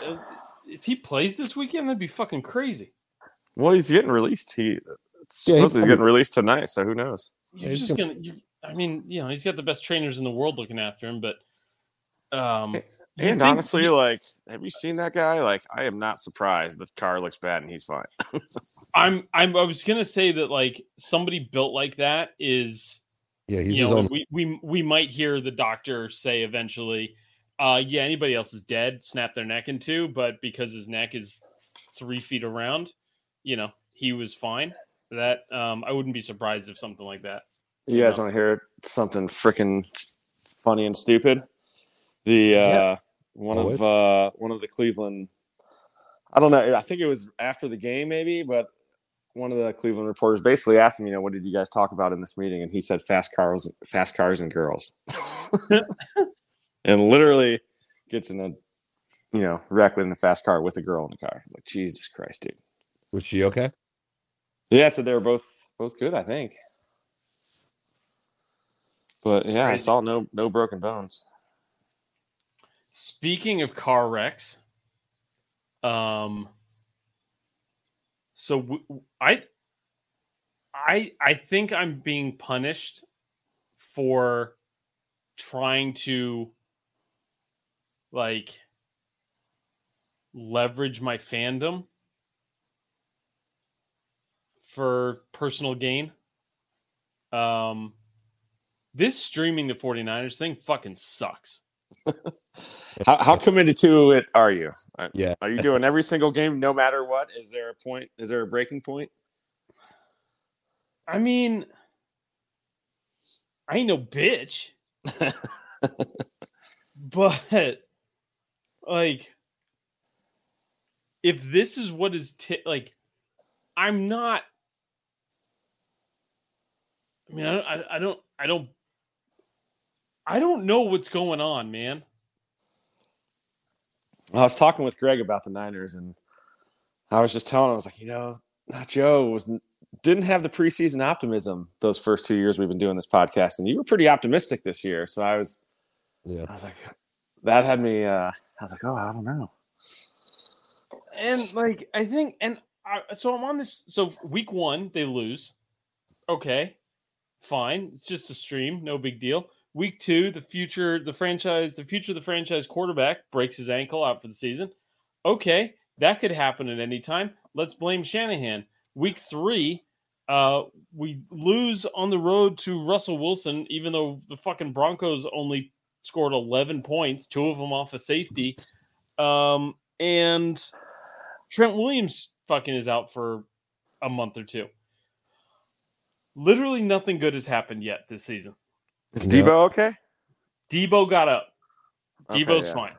if he plays this weekend, that'd be fucking crazy.
well, he's getting released. He
Yeah,
supposedly
he's
getting released tonight. So who knows?
You're
he's
just gonna, you, I mean, you know, he's got the best trainers in the world looking after him, but um
And
think-
honestly, like, have you seen that guy? Like, I am not surprised the car looks bad and he's fine.
I'm I'm I was gonna say that like somebody built like that is
yeah he's
you
his
know,
own
we, we we might hear the doctor say eventually, uh yeah, anybody else is dead, snap their neck in two, but because his neck is three feet around, you know, he was fine. That um I wouldn't be surprised if something like that.
You guys want to hear something freaking funny and stupid? The uh,
Yeah.
one
Oh,
of uh, one of the Cleveland. I don't know. I think it was after the game, maybe, but one of the Cleveland reporters basically asked him, you know, what did you guys talk about in this meeting? And he said, fast cars, fast cars, and girls, and literally gets in a, you know, wreck in a fast car with a girl in the car. It's like Jesus Christ, dude.
was she okay
Yeah, so they were both both good, I think. But yeah, I saw no no broken bones.
Speaking of car wrecks, um, so w- I, I, I think I'm being punished for trying to like leverage my fandom for personal gain. Um, this streaming the 49ers thing fucking sucks.
how, how committed to it are you? Are-
Yeah.
Are you doing every single game, no matter what? Is there a point? Is there a breaking point?
I mean, I ain't no bitch, but like, if this is what is t- like, I'm not. I mean, I, I, I don't, I don't, I don't know what's going on, man.
I was talking with Greg about the Niners, and I was just telling him, I was like, you know, not Joe was didn't have the preseason optimism those first two years we've been doing this podcast, and you were pretty optimistic this year. So I was,
Yeah.
I was like, that had me. uh I was like, oh, I don't know.
And like I think, and I, so I'm on this. So week one they lose. Okay, fine. It's just a stream, no big deal. Week two, the future, the franchise, the future of the franchise quarterback breaks his ankle out for the season. Okay, that could happen at any time. Let's blame Shanahan. Week three, uh, we lose on the road to Russell Wilson, even though the fucking Broncos only scored 11 points, two of them off a safety. Um, and Trent Williams fucking is out for a month or two. Literally nothing good has happened yet this season.
Is
No.
Deebo okay?
Deebo got up.
Okay,
Deebo's
yeah.
fine.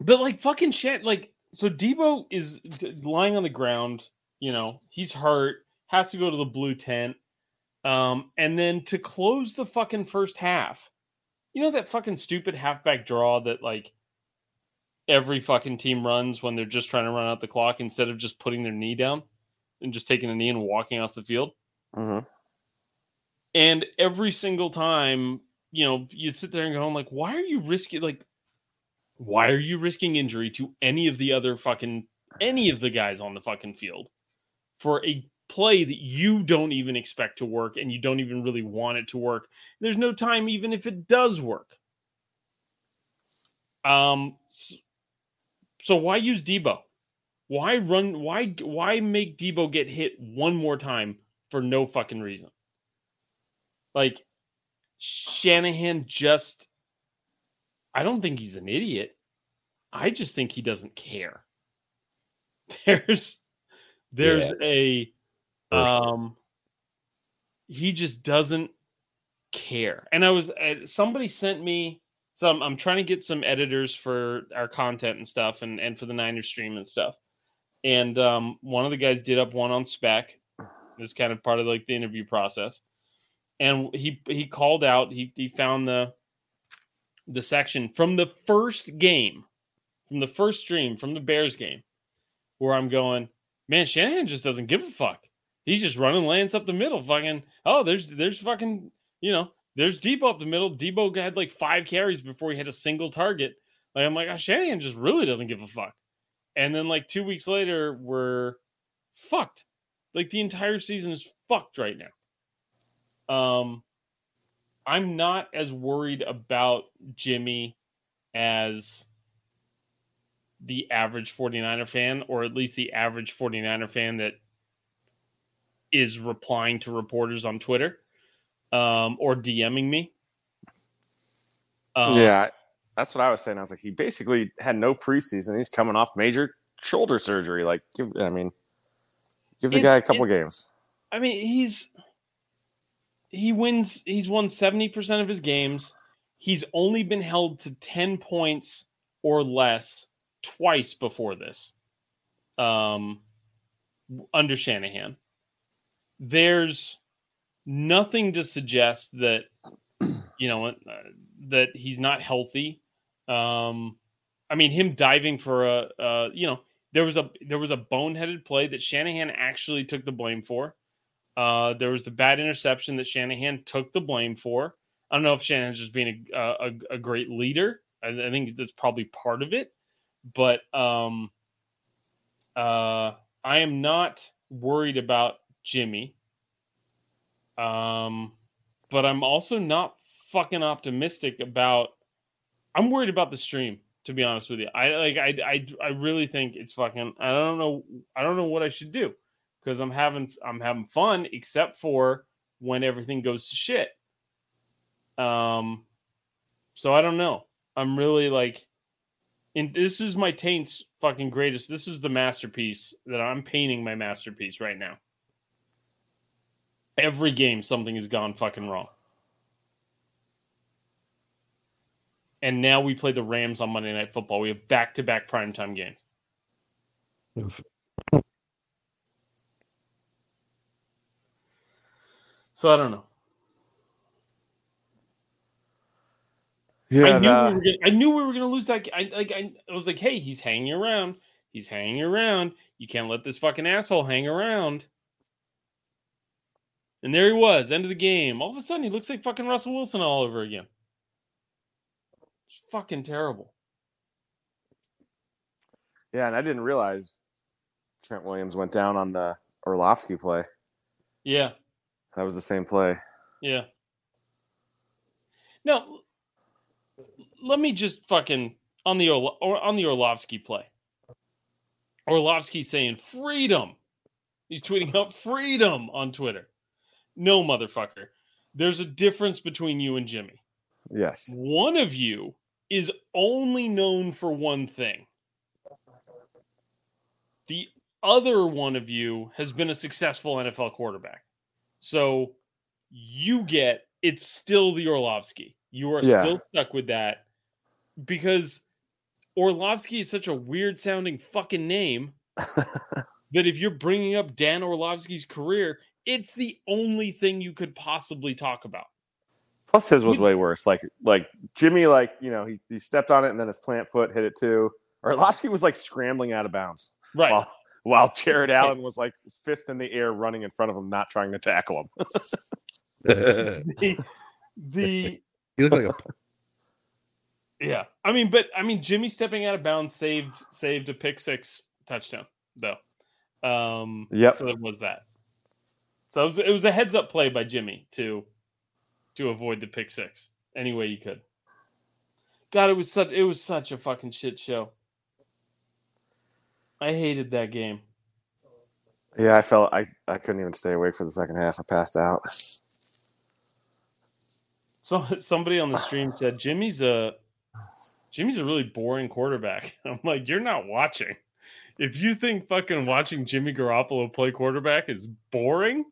But like fucking shit, like so Deebo is lying on the ground, you know, he's hurt, has to go to the blue tent. Um, and then to close the fucking first half, you know that fucking stupid halfback draw that like every fucking team runs when they're just trying to run out the clock instead of just putting their knee down and just taking a knee and walking off the field.
Mhm.
And every single time, you know, you sit there and go, like, why are you risking like why are you risking injury to any of the other fucking any of the guys on the fucking field for a play that you don't even expect to work and you don't even really want it to work? There's no time even if it does work. Um so why use Deebo? Why run why why make Deebo get hit one more time for no fucking reason? Like Shanahan just I don't think he's an idiot. I just think he doesn't care. There's there's a um he just doesn't care. And I was uh, somebody sent me some I'm trying to get some editors for our content and stuff and and for the Niners stream and stuff. And um one of the guys did up one on spec. This kind of part of like the interview process. And he he called out he he found the the section from the first game, from the first stream, from the Bears game, where I'm going, man, Shanahan just doesn't give a fuck. He's just running Lance up the middle, fucking. Oh, there's there's fucking, you know, there's Deebo up the middle. Deebo had like five carries before he had a single target. Like I'm like, oh, Shanahan just really doesn't give a fuck. And then like two weeks later, we're fucked. Like the entire season is fucked right now. Um, I'm not as worried about Jimmy as the average 49er fan, or at least the average 49er fan that is replying to reporters on Twitter um, or DMing me. Um,
yeah, that's what I was saying. I was like, he basically had no preseason. He's coming off major shoulder surgery. Like, give, I mean, give the guy a couple games.
I mean, he's he wins. He's won seventy percent of his games. He's only been held to ten points or less twice before this. Um, under Shanahan, there's nothing to suggest that you know uh, that he's not healthy. Um, I mean, him diving for a, uh, you know, there was a there was a boneheaded play that Shanahan actually took the blame for. Uh, there was the bad interception that Shanahan took the blame for. I don't know if Shanahan's just being a a, a great leader. I, I think that's probably part of it, but um, uh, I am not worried about Jimmy. Um, but I'm also not fucking optimistic about. I'm worried about the stream. To be honest with you, I like I I I really think it's fucking. I don't know. I don't know what I should do because I'm having I'm having fun, except for when everything goes to shit. Um, so I don't know. I'm really like, and this is my taints fucking greatest. This is the masterpiece that I'm painting my masterpiece right now. Every game, something has gone fucking wrong. And now we play the Rams on Monday Night Football. We have back to back primetime games. So I don't know.
Yeah,
I knew
the-
we were gonna, I knew we were gonna lose that. I like I, I was like, hey, he's hanging around. He's hanging around. You can't let this fucking asshole hang around. And there he was, end of the game. All of a sudden, he looks like fucking Russell Wilson all over again. It's fucking terrible.
yeah, and I didn't realize Trent Williams went down on the Orlovsky play.
Yeah,
That was the same play.
yeah. Now, let me just fucking on the Orlo- or on the Orlovsky play. Orlovsky saying freedom. He's tweeting out freedom on Twitter. No, motherfucker. There's a difference between you and Jimmy.
Yes.
One of you is only known for one thing. The other one of you has been a successful NFL quarterback. So you get it's still the Orlovsky. You are
Yeah.
still stuck with that because Orlovsky is such a weird sounding fucking name that if you're bringing up Dan Orlovsky's career, it's the only thing you could possibly talk about.
Plus his was way worse. Like like Jimmy, like you know, he, he stepped on it and then his plant foot hit it too. Orlovsky was like scrambling out of bounds
Right.
while while Jared Allen was like fist in the air, running in front of him, not trying to tackle him.
the, the
you look like a
yeah. I mean but i mean jimmy stepping out of bounds saved saved a pick six touchdown though. Um
Yep.
so there was that. So it was, it was a heads up play by jimmy to to avoid the pick six any way you could. God it was such it was such a fucking shit show i hated that game
Yeah, I felt I, I couldn't even stay awake for the second half. I passed out.
So somebody on the stream said Jimmy's a Jimmy's a really boring quarterback. I'm like, you're not watching. If you think fucking watching Jimmy Garoppolo play quarterback is boring,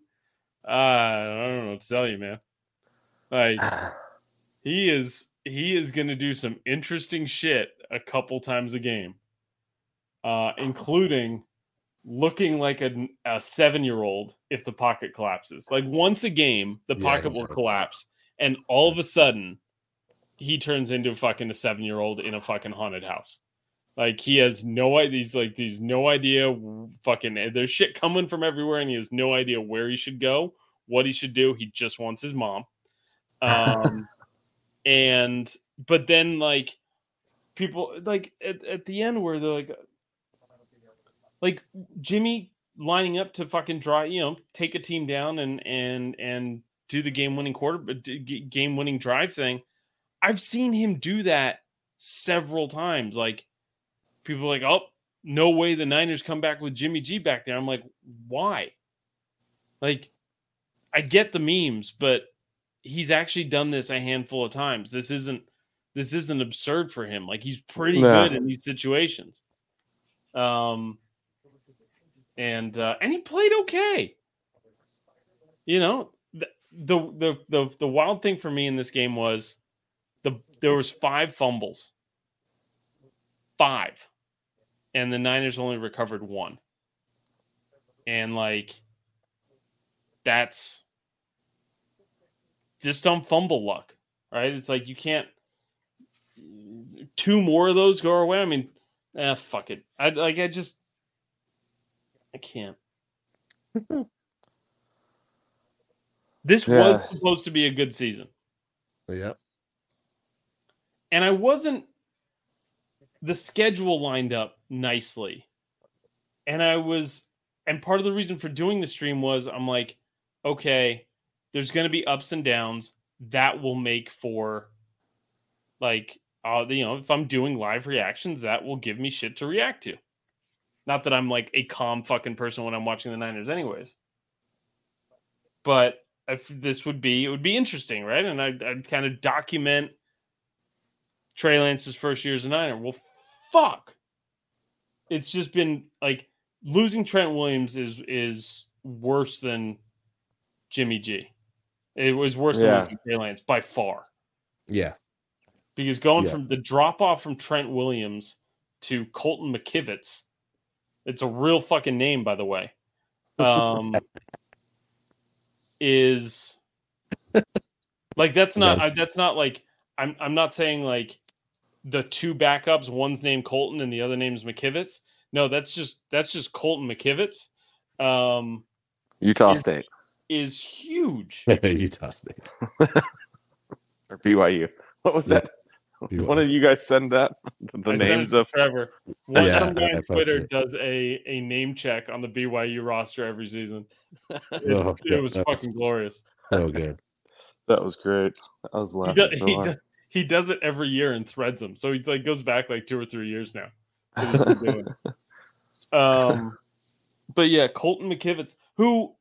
uh, I don't know what to tell you, man. Like he is he is going to do some interesting shit a couple times a game, uh, including looking like a, a seven year old if the pocket collapses. Like once a game, the pocket
he
will collapse, and all of a sudden, he turns into fucking a seven year old in a fucking haunted house. Like he has no idea. He's like he's no idea. Fucking there's shit coming from everywhere, and he has no idea where he should go, what he should do. He just wants his mom. Um, and but then like people like at, at the end where they're like like Jimmy lining up to fucking draw, you know, take a team down and and and do the game winning quarter game winning drive thing. I've seen him do that several times. Like people are like, oh, no way the Niners come back with Jimmy G back there. I'm like, why? Like, I get the memes, but he's actually done this a handful of times. This isn't this isn't absurd for him. Like he's pretty good in these situations. Um and uh and he played okay. You know, the the the the, the wild thing for me in this game was the there was five fumbles. Five. And the Niners only recovered one. And like that's just on fumble luck, right? It's like you can't two more of those go away. I mean, eh, fuck it. I like I just I can't. this
Yeah.
was supposed to be a good season.
yeah.
And I wasn't the schedule lined up nicely. And I was and part of the reason for doing the stream was I'm like, okay, there's going to be ups and downs that will make for like uh you know if i'm doing live reactions that will give me shit to react to not that i'm like a calm fucking person when i'm watching the niners anyways but if this would be it would be interesting right and i'd, I'd kind of document Trey Lance's first year as a Niner. Well, fuck. It's just been like losing Trent Williams is is worse than Jimmy G. It was worse
Yeah.
than losing Trey Lance by far.
Yeah.
Because going
Yeah.
from the drop off from Trent Williams to Colton McKivitz, it's a real fucking name, by the way. Um, is like that's not I, that's not like I'm I'm not saying like the two backups, one's named Colton and the other name's McKivitz. No, that's just that's just Colton McKivitz. Um,
Utah
Is-
State
is huge.
Utah State.
or BYU. What was
Yeah.
that?
BYU.
One of you guys send that the
I
names of
Trevor. One,
Yeah,
some guy on Twitter
it.
does a, a name check on the BYU roster every season. It,
Oh,
it was
that's-
fucking glorious.
Oh, good.
that was great. I was
He
laughing
does,
so
he,
hard.
does, he does it every year and threads them. So he's like goes back like two or three years now. that he's been doing it. Um, but yeah, Colton McKivitz, who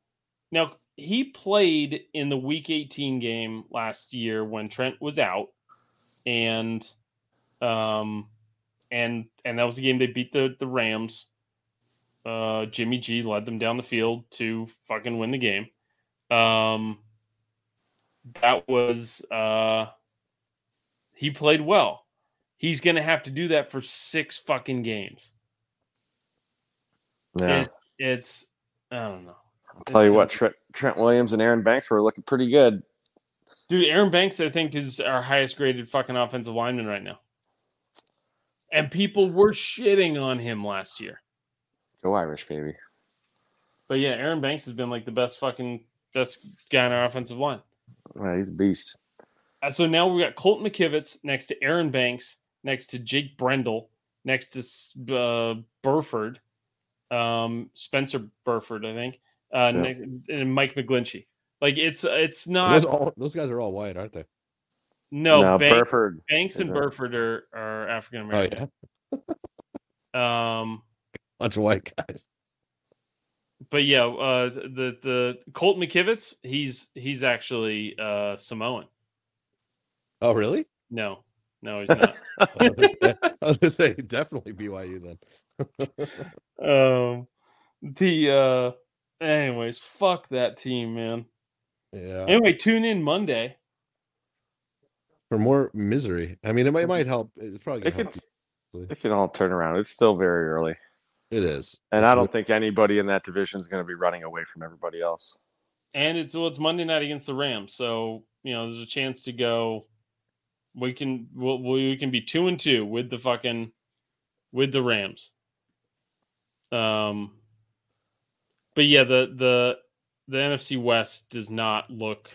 now he played in the Week 18 game last year when Trent was out, and um, and and that was the game they beat the the Rams. Uh, Jimmy G led them down the field to fucking win the game. Um, that was uh, he played well. He's gonna have to do that for six fucking games.
yeah.
It's, it's I don't know.
I'll tell
it's
you what, Trent, Trent Williams and Aaron Banks were looking pretty good.
Dude, Aaron Banks, I think, is our highest graded fucking offensive lineman right now. And people were shitting on him last year.
Go Irish, baby.
But yeah, Aaron Banks has been like the best fucking best guy on our offensive line.
Right, he's a beast.
Uh, so now we got Colt McKivitz next to Aaron Banks, next to Jake Brendel, next to uh, Burford, um, Spencer Burford, I think, uh,
Yeah.
next, and Mike McGlinchey. Like it's it's not
Those, all, those guys are all white, aren't they?
no,
no,
Banks,
Burford.
Banks and
is
Burford are, are African
Oh
American.
yeah,
Um,
bunch of white guys.
but yeah, uh, the the Colt McKivitz, he's he's actually uh, Samoan.
Oh really?
No, no, he's not.
I was say- I was gonna say definitely BYU then.
um, the uh, anyways, fuck that team, man.
Yeah.
Anyway, tune in Monday.
For more misery. I mean, it might, it might help. It's probably
It
gonna
could, it can all turn around. It's still very early.
It is.
And
It's
I don't
re-
think anybody in that division is going to be running away from everybody else.
and it's well, it's Monday night against the Rams, so you know there's a chance to go. We can we'll, we can be two and two with the fucking with the Rams. Um, but yeah, the the the NFC West does not look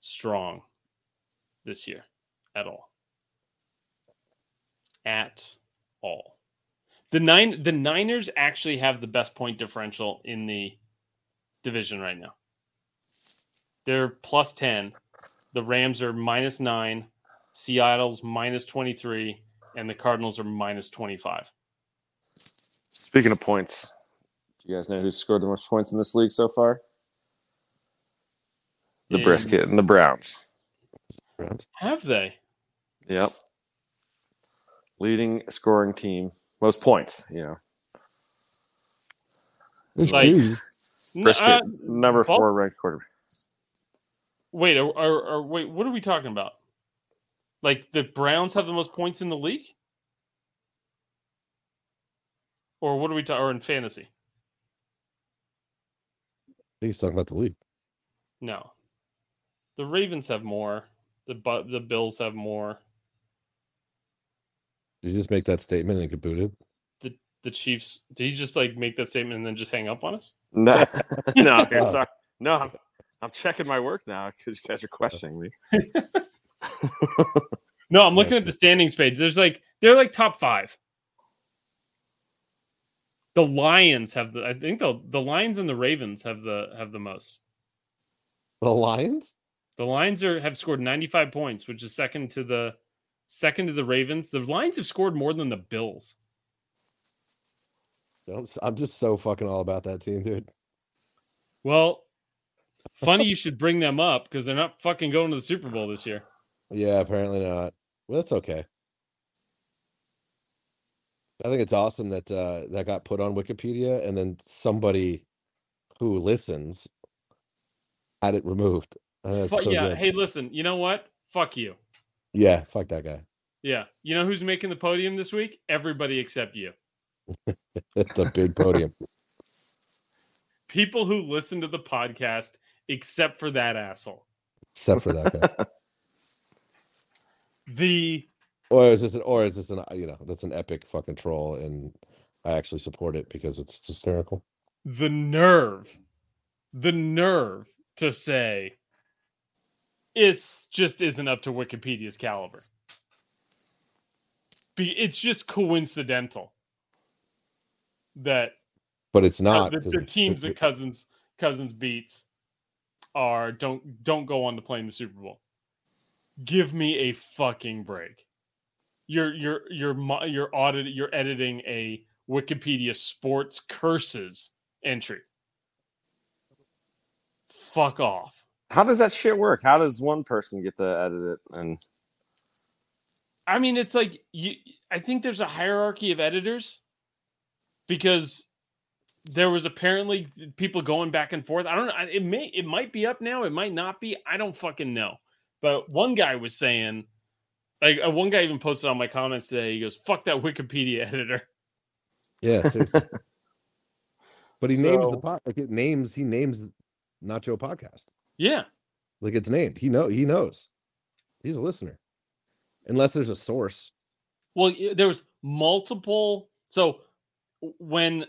strong this year at all. At all. The nine the Niners actually have the best point differential in the division right now. They're plus 10. The Rams are minus 9, Seattle's minus 23, and the Cardinals are minus 25.
Speaking of points, do you guys know who's scored the most points in this league so far? The
In-
Brisket and the Browns.
Browns.
Have they?
Yep. Leading scoring team. Most points, you know.
Like-
Brisket,
uh,
number
Bal-
four ranked quarterback.
wait, are, are, are- wait, what are we talking about? Like the Browns have the most points in the league? Or what are we talking or in fantasy?
I think he's talking about the league.
No. The Ravens have more. The Bu- the Bills have more.
Did you just make that statement and get booted?
The the Chiefs. Did he just like make that statement and then just hang up on us?
No, no, here,
Oh.
sorry. no. I'm, I'm checking my work now because you guys are questioning me.
No, I'm looking at the standings page. There's like they're like top five. The Lions have the. I think the the Lions and the Ravens have the have the most.
The Lions?
The Lions are have scored 95 points, which is second to the second to the Ravens. The Lions have scored more than the Bills.
I'm just so fucking all about that team, dude.
Well, funny you should bring them up because they're not fucking going to the Super Bowl this year.
Yeah, apparently not. Well, that's okay. I think it's awesome that uh, that got put on Wikipedia, and then somebody who listens had it removed. Uh, that's
Fu-
so
yeah.
good.
Hey, listen. You know what? Fuck you.
Yeah, fuck that guy.
Yeah. You know who's making the podium this week? Everybody except you.
the big podium.
People who listen to the podcast, except for that asshole.
Except for that guy.
The
or is this an or is this an you know that's an epic fucking troll and I actually support it because it's hysterical.
the nerve, the nerve to say it's just isn't up to Wikipedia's caliber. Be, it's just coincidental that
But it's
uh,
not
the,
'cause
the
it's-
teams that Cousins Cousins beats are don't don't go on to play in the Super Bowl. Give me a fucking break. You're you're you're you're audit you're editing a Wikipedia sports curses entry. Fuck off.
How does that shit work? How does one person get to edit it? And
I mean, it's like you. I think there's a hierarchy of editors because there was apparently people going back and forth. I don't know. It may, it might be up now. It might not be. I don't fucking know. But one guy was saying, like, uh, one guy even posted on my comments today. He goes, "Fuck that Wikipedia editor."
Yeah, seriously. but he names the
So-
pod like it names he names Nacho podcast.
Yeah,
Like it's named. He know he knows. He's a listener. Unless there's a source.
Well, there was multiple. So when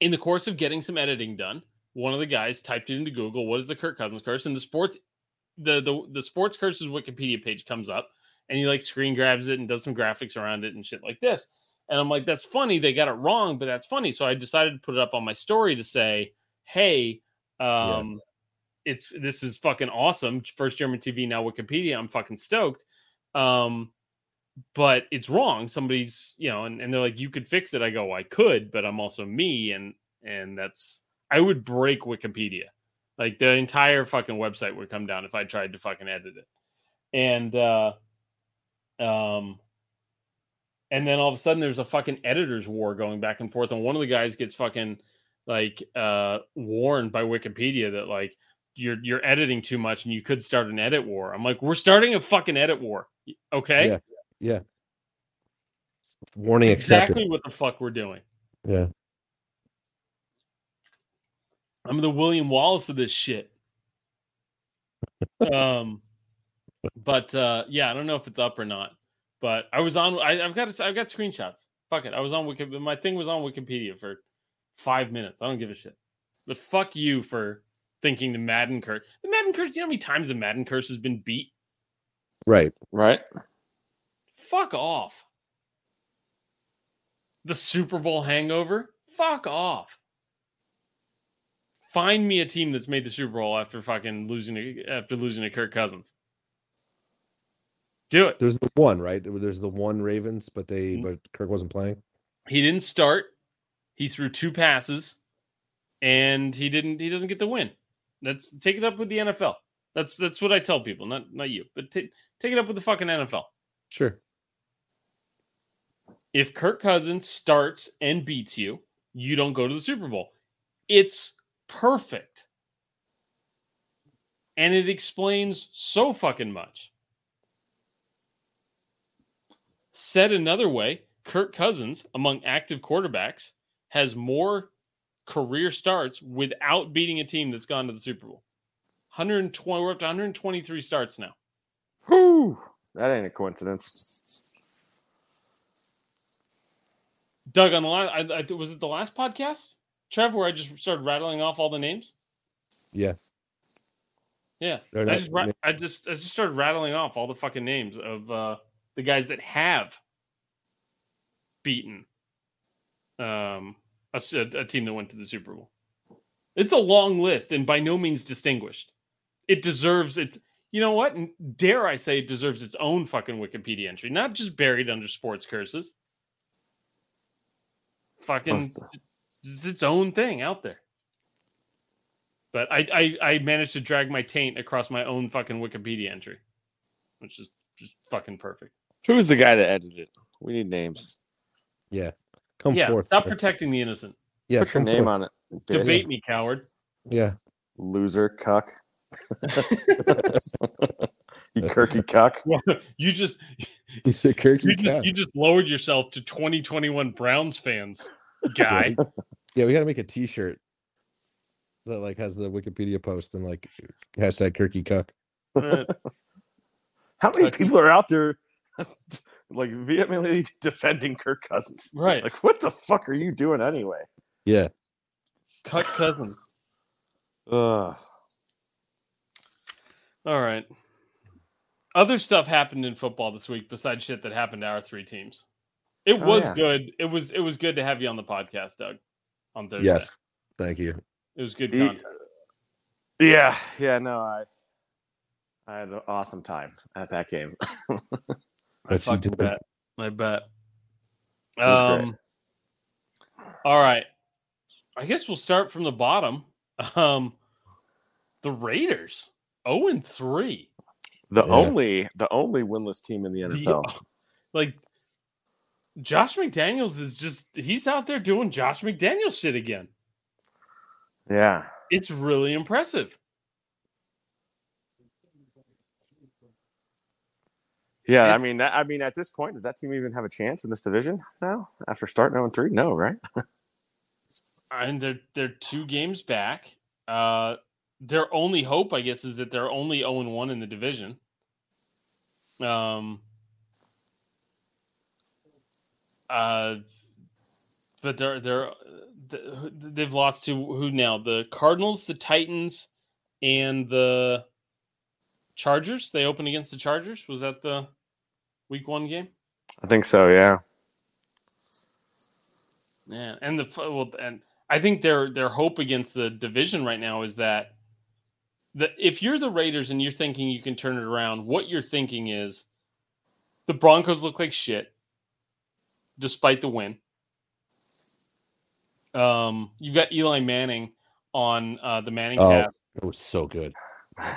in the course of getting some editing done, one of the guys typed it into Google, "What is the Kirk Cousins curse?" And the sports, the the the sports curses Wikipedia page comes up, and he like screen grabs it and does some graphics around it and shit like this. And I'm like, "That's funny. They got it wrong, but that's funny." So I decided to put it up on my story to say, "Hey." Um, It's this is fucking awesome. First German TV now Wikipedia. I'm fucking stoked. Um, but it's wrong. Somebody's, you know, and, and they're like, you could fix it. I go, I could, but I'm also me, and and that's I would break Wikipedia. Like the entire fucking website would come down if I tried to fucking edit it. And uh um and then all of a sudden there's a fucking editors war going back and forth, and one of the guys gets fucking like uh warned by Wikipedia that like you're you're editing too much and you could start an edit war. I'm like, we're starting a fucking edit war. Okay.
Yeah. Yeah. Warning
That's
accepted.
exactly what the fuck we're doing.
Yeah.
I'm the William Wallace of this shit. um, but uh, yeah, I don't know if it's up or not. But I was on. I, I've got. I've got screenshots. Fuck it. I was on Wikipedia. My thing was on Wikipedia for five minutes. I don't give a shit. But fuck you for thinking the Madden curse. The Madden curse. You know how many times the Madden curse has been beat?
Right.
right?
Fuck off. The Super Bowl hangover? Fuck off. Find me a team that's made the Super Bowl after fucking losing to, after losing to Kirk Cousins. Do it.
There's the one, right? There's the one Ravens, but they
Mm.
but Kirk wasn't playing.
He didn't start. He threw two passes and he didn't he doesn't get the win. Let's take it up with the NFL. That's that's what I tell people, not not you, but ta- take it up with the fucking NFL.
Sure.
if Kirk Cousins starts and beats you, you don't go to the Super Bowl. It's perfect. And it explains so fucking much. Said another way, Kirk Cousins, among active quarterbacks, has more career starts without beating a team that's gone to the Super Bowl. 120, we're up to 123 starts now.
Whew. That ain't a coincidence.
Doug, on the last, I, I, was it the last podcast, Trev, where I just started rattling off all the names?
Yeah.
Yeah, I just, ra- I just, I just started rattling off all the fucking names of uh, the guys that have beaten um, a, s- a- a team that went to the Super Bowl. It's a long list and by no means distinguished. It deserves its, you know what? Dare I say, it deserves its own fucking Wikipedia entry, not just buried under sports curses. Fucking,
Must-
it's its own thing out there. But I, I I managed to drag my taint across my own fucking Wikipedia entry, which is just fucking perfect.
Who's the guy that edited it? We need names.
Yeah. Come
yeah,
forth.
stop protecting the innocent.
yeah,
Put your name
forth.
on it. bitch.
Debate me, coward.
Yeah.
Loser cuck. you kirky cuck.
you just
You said Kirky
you just you just lowered yourself to 2021 Browns fans, guy.
Yeah, we got to make a T-shirt that like has the Wikipedia post and like hashtag Kirky Cuck.
How many people are out there like vehemently defending Kirk Cousins?
right,
Like, what the fuck are you doing anyway?
Yeah.
cut Cousins.
Ugh.
All right. Other stuff happened in football this week besides shit that happened to our three teams. It
Oh,
was
yeah.
good. It was it was good to have you on the podcast, Doug. On Thursday.
Yes. Thank you.
It was good content.
Yeah, yeah, no, I I had an awesome time at that game.
I
Bet you
fucking bet. I bet. Um, all right. I guess we'll start from the bottom. Um, the Raiders, zero and three.
The
Yeah.
only the only winless team in the
The-
NFL.
like Josh McDaniels is just he's out there doing Josh McDaniels shit again.
yeah.
It's really impressive.
Yeah,
And-
I mean, I mean, at this point, does that team even have a chance in this division now? After starting 0 3, no, right?
And they're they're two games back. Uh their only hope, I guess, is that they're only 0 and 1 in the division. Um uh but they're they're they've lost to who now? The Cardinals, the Titans, and the Chargers. They opened against the Chargers. Was that the week one game?
I think so. Yeah.
Yeah, and the well, and I think their their hope against the division right now is that the if you're the Raiders and you're thinking you can turn it around, what you're thinking is the Broncos look like shit, despite the win. Um, you've got Eli Manning on uh, the Manning
Oh.
cast
It was so good.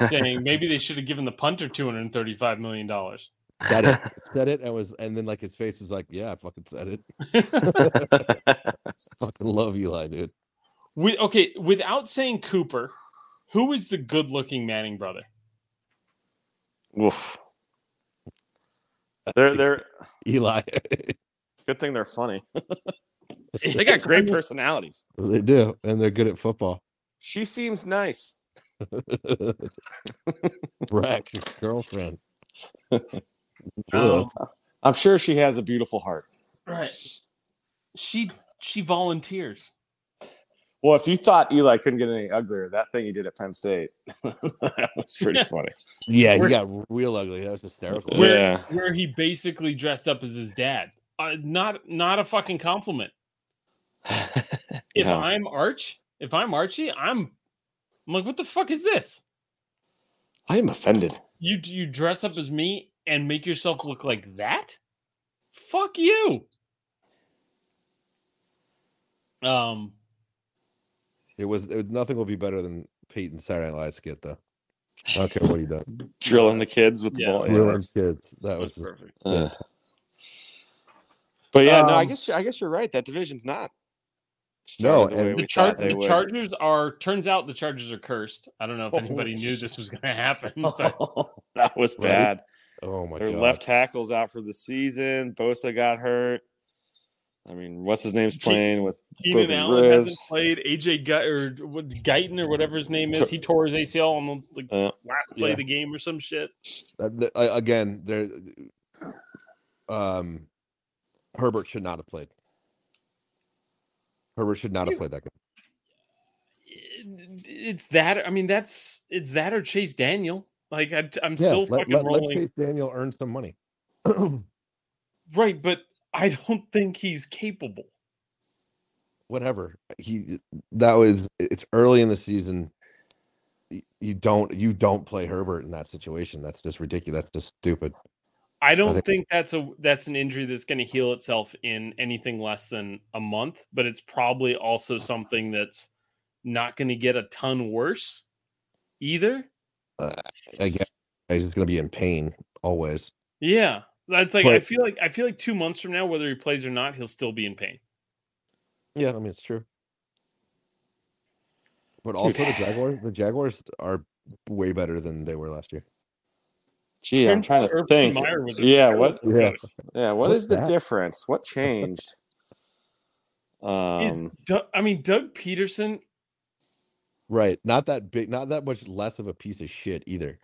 saying maybe they should have given the punter two hundred and thirty five million dollars.
Said it. said it and was and then like his face was like, Yeah, I fucking said it. fucking love Eli, dude.
We, okay, without saying Cooper, who is the good looking Manning brother?
Oof. They're they're
Eli.
good thing they're funny. They got great personalities.
they do, and they're good at football.
She seems nice.
Rex, his girlfriend.
Um,
I'm sure she has a beautiful heart.
Right. She she volunteers.
Well, if you thought Eli couldn't get any uglier, that thing he did at Penn State that was pretty
Yeah.
funny.
yeah,
Where-
he got real ugly. That was hysterical.
Where
Yeah.
where he basically dressed up as his dad. Uh, not not a fucking compliment. If
Yeah.
I'm Arch, if I'm Archie, I'm I'm like, what the fuck is this?
I am offended.
You you dress up as me and make yourself look like that? Fuck you. Um
It was, it was nothing will be better than Peyton's Saturday Night Live skit though. I don't care what he does.
Drilling the kids with the
Yeah.
ball. Yeah,
kids. That was
that's
just,
perfect.
uh. But yeah, no, I
Um,
guess I guess you're right. That division's not.
No,
the
and
The, char- the. Chargers are turns out the Chargers are cursed. I don't know if
Oh,
anybody knew this was going to happen. But
that was
Right?
bad.
oh my God.
Their
god.
left tackle's out for the season. Bosa got hurt. I mean, what's his name's playing with
Keenan
broken
Allen
ribs.
hasn't played. AJ Gut or what, Guyton or whatever his name is. He tore his ACL on the like,
Uh,
last play
yeah.
of the game or some shit.
Uh, th- uh, again, there. Um, Herbert should not have played. Herbert should not have played that game.
It's that. I mean, that's it's that or Chase Daniel. Like I, I'm
Yeah,
still
let,
fucking
let, let
rolling.
Chase Daniel earn some money.
Right, but I don't think he's capable.
Whatever he that was. It's early in the season. You don't you don't play Herbert in that situation. That's just ridiculous. That's just stupid.
I don't
think-
think that's a that's an injury that's going to heal itself in anything less than a month, but it's probably also something that's not going to get a ton worse either.
Uh, I guess he's gonna be in pain always.
Yeah. That's like I feel like I feel like two months from now, whether he plays or not, he'll still be in pain.
Yeah, I mean it's true. But also the Jaguars, the Jaguars are way better than they were last year.
Gee, I'm trying to
Urban
think.
Meyer was
Yeah,
terrible
what?
Yeah.
Yeah, what
What's
is the
that?
difference? What changed?
Is
Um,
Doug, I mean Doug Pederson
Right. Not that big, not that much less of a piece of shit either.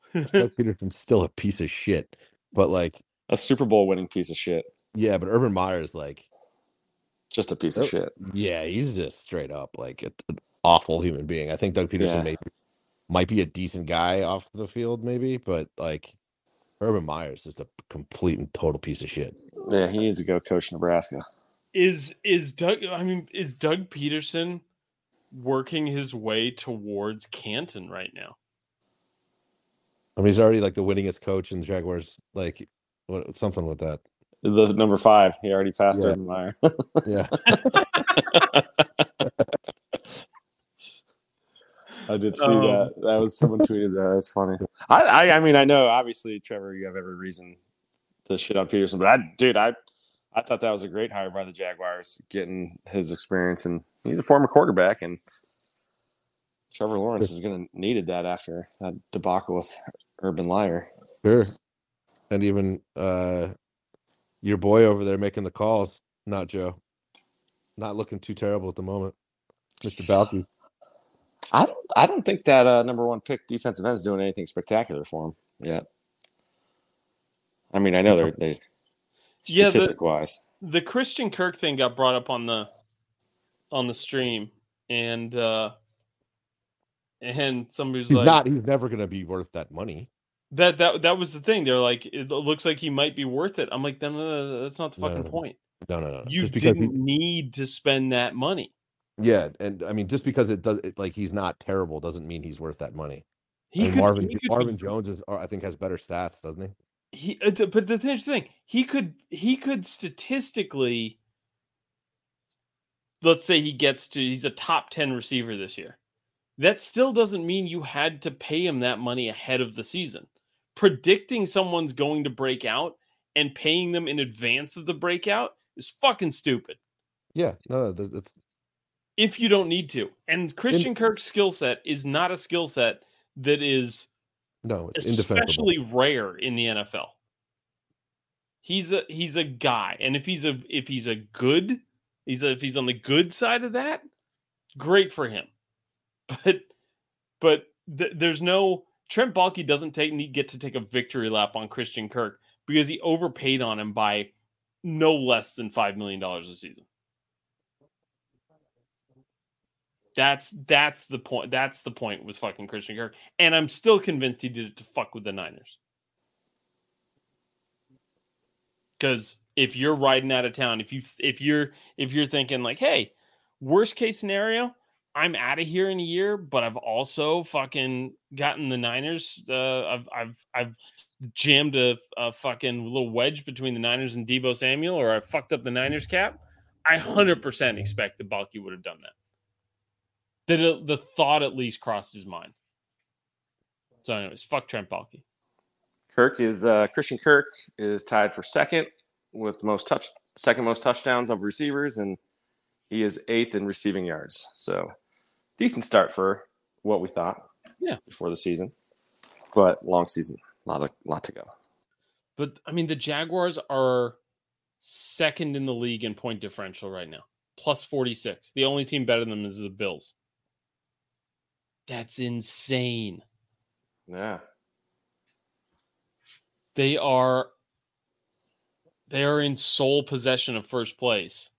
Doug Pederson's still a piece of shit. But like,
a Super Bowl winning piece of shit.
yeah, but Urban Meyer's like,
Just a piece of
Oh.
shit.
yeah, he's just straight up like an awful human being. I think Doug Pederson
Yeah.
may, might be a decent guy off the field, maybe, but like Urban Meyer's just a complete and total piece of shit.
Yeah, he needs to go coach Nebraska.
is is Doug I mean is Doug Pederson working his way towards Canton right now?
I mean, he's already like the winningest coach in the Jaguars, like what, something with that.
The number five, he already passed
Yeah.
Urban Meyer.
Yeah.
I did see
Um,
that. That was someone tweeted that. That's funny. I, I, I mean, I know obviously, Trevor, you have every reason to shit on Pederson, but I, dude, I, I thought that was a great hire by the Jaguars, getting his experience, and he's a former quarterback, and Trevor Lawrence is going to needed that after that debacle with Urban Liar.
Sure. And even uh your boy over there making the calls, not Joe. Not looking too terrible at the moment. Mr. Baalke.
I don't, I don't think that uh, number one pick defensive end is doing anything spectacular for him yet. I mean, I know they're they
Yeah, the-
wise.
The Christian Kirk thing got brought up on the on the stream and uh and somebody's was
He's
like
not he's never gonna be worth that money.
that that that was the thing. They're like it looks like he might be worth it. I'm like no, no, no that's not the fucking
No.
point.
No, no, no.
You
just
didn't
he,
need to spend that money.
Yeah, and I mean just because it does it, like he's not terrible doesn't mean he's worth that money.
He
and
could,
Marvin
he could
Marvin
be-
Jones is uh, I think has better stats, doesn't he?
he uh, but the thing is thing he could he could statistically let's say he gets to he's a top 10 receiver this year that still doesn't mean you had to pay him that money ahead of the season predicting someone's going to break out and paying them in advance of the breakout is fucking stupid
Yeah, no, no,
if you don't need to and christian kirk's skill set is not a skill set that is
no, it's
especially rare in the NFL. He's a he's a guy, and if he's a if he's a good, he's a, if he's on the good side of that, great for him. But but th- there's no Trent Baalke doesn't take need get to take a victory lap on Christian Kirk because he overpaid on him by no less than five million dollars a season. That's that's the point. That's the point with fucking Christian Kirk, and I'm still convinced he did it to fuck with the Niners. Because if you're riding out of town, if you if you're if you're thinking like, hey, worst case scenario, I'm out of here in a year, but I've also fucking gotten the Niners. Uh, I've I've I've jammed a, a fucking little wedge between the Niners and Deebo Samuel, or I fucked up the Niners cap. I hundred percent expect that Baalke would have done that that it, the thought at least crossed his mind. So, anyways, fuck Trent Baalke.
Kirk is uh, Christian Kirk is tied for second with most touch second most touchdowns of receivers, and he is eighth in receiving yards. So decent start for what we thought.
Yeah.
before the season, but long season, A lot of lot to go.
But I mean, the Jaguars are second in the league in point differential right now, plus 46. The only team better than them is the Bills. That's insane.
Yeah,
They are they are in sole possession of first place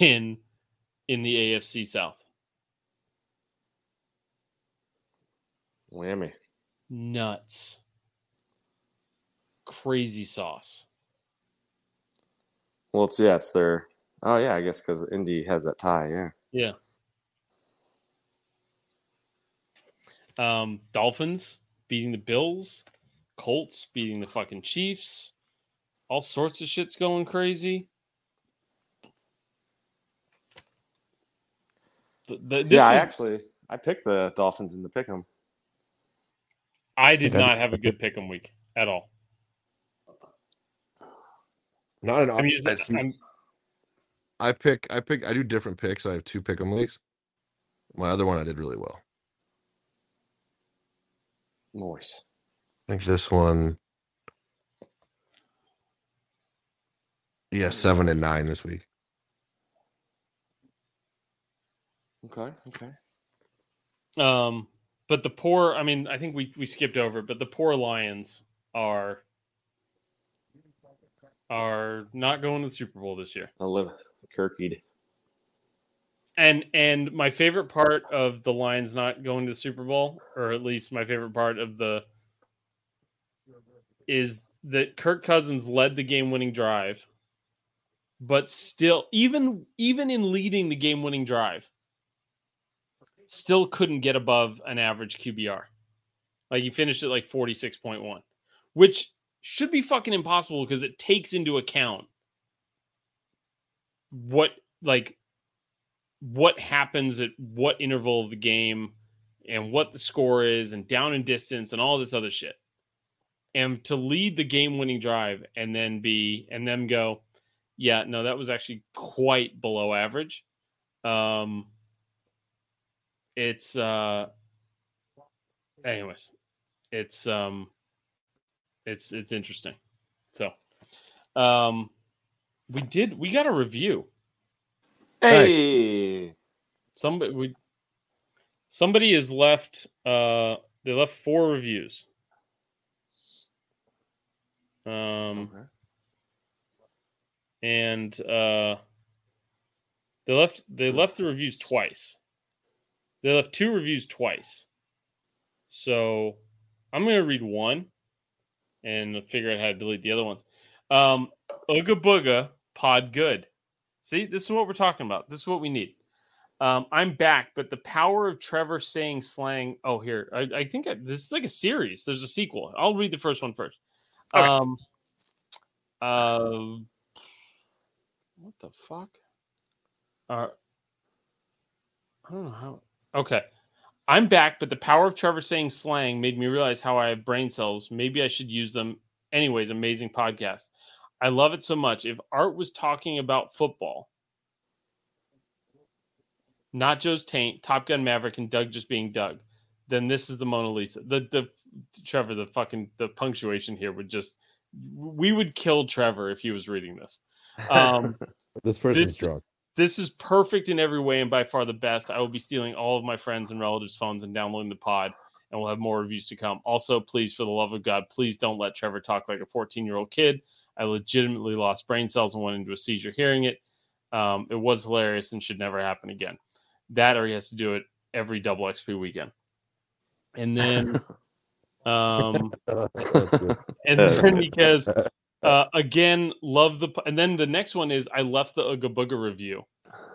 in in the AFC South.
whammy.
Nuts. Crazy sauce.
Well, it's yeah, it's their. Oh yeah, I guess because Indy has that tie. Yeah,
Yeah. Um, Dolphins beating the Bills, Colts beating the fucking Chiefs. All sorts of shit's going crazy. The, the, this
yeah. I actually I picked the Dolphins in the pick 'em.
I did not have a good pick 'em week at all.
Not an
I'm using,
I, see-
I'm,
I pick I pick I do different picks. I have two pick 'em weeks. My other one I did really well.
Nice.
I think this one Yeah, seven and nine this week.
Okay. Okay.
um, but the poor. I mean, I think we we skipped over, but the poor Lions are are not going to the Super Bowl this year.
I'll live Kirkied.
And and my favorite part of the Lions not going to the Super Bowl, or at least my favorite part of the is that Kirk Cousins led the game-winning drive, but still, even even in leading the game-winning drive, still couldn't get above an average QBR. Like he finished at like 46.1, which should be fucking impossible because it takes into account what like what happens at what interval of the game and what the score is and down and distance and all this other shit. And to lead the game winning drive and then be and then go, yeah, no, that was actually quite below average. Um it's uh anyways, it's um it's it's interesting. So um we did we got a review.
Hey.
Somebody we somebody has left uh they left four reviews. Um
Okay.
and uh they left they left the reviews twice. They left two reviews twice. So I'm gonna read one and figure out how to delete the other ones. Um Ooga Booga Pod Good. See, this is what we're talking about. This is what we need. Um, I'm back, but the power of Trevor saying slang. Oh, here, I, I think I, this is like a series. There's a sequel. I'll read the first one first.
Okay.
Um, uh, what the fuck? Uh, I don't know how. Okay, I'm back, but the power of Trevor saying slang made me realize how I have brain cells. Maybe I should use them. Anyways, amazing podcast. I love it so much. If Art was talking about football, not Joe's taint, Top Gun Maverick, and Doug just being Doug, then this is the Mona Lisa. The the Trevor, the fucking the punctuation here would just we would kill Trevor if he was reading this. Um,
This person's
This-
drunk.
this is perfect in every way and by far the best. I will be stealing all of my friends and relatives' phones and downloading the pod, and we'll have more reviews to come. Also, please, for the love of God, please don't let Trevor talk like a 14 year old kid. I legitimately lost brain cells and went into a seizure hearing it. Um, it was hilarious and should never happen again. That or he has to do it every double XP weekend. And then, um, and then because uh, again, love the and then the next one is I left the Ooga Booga review,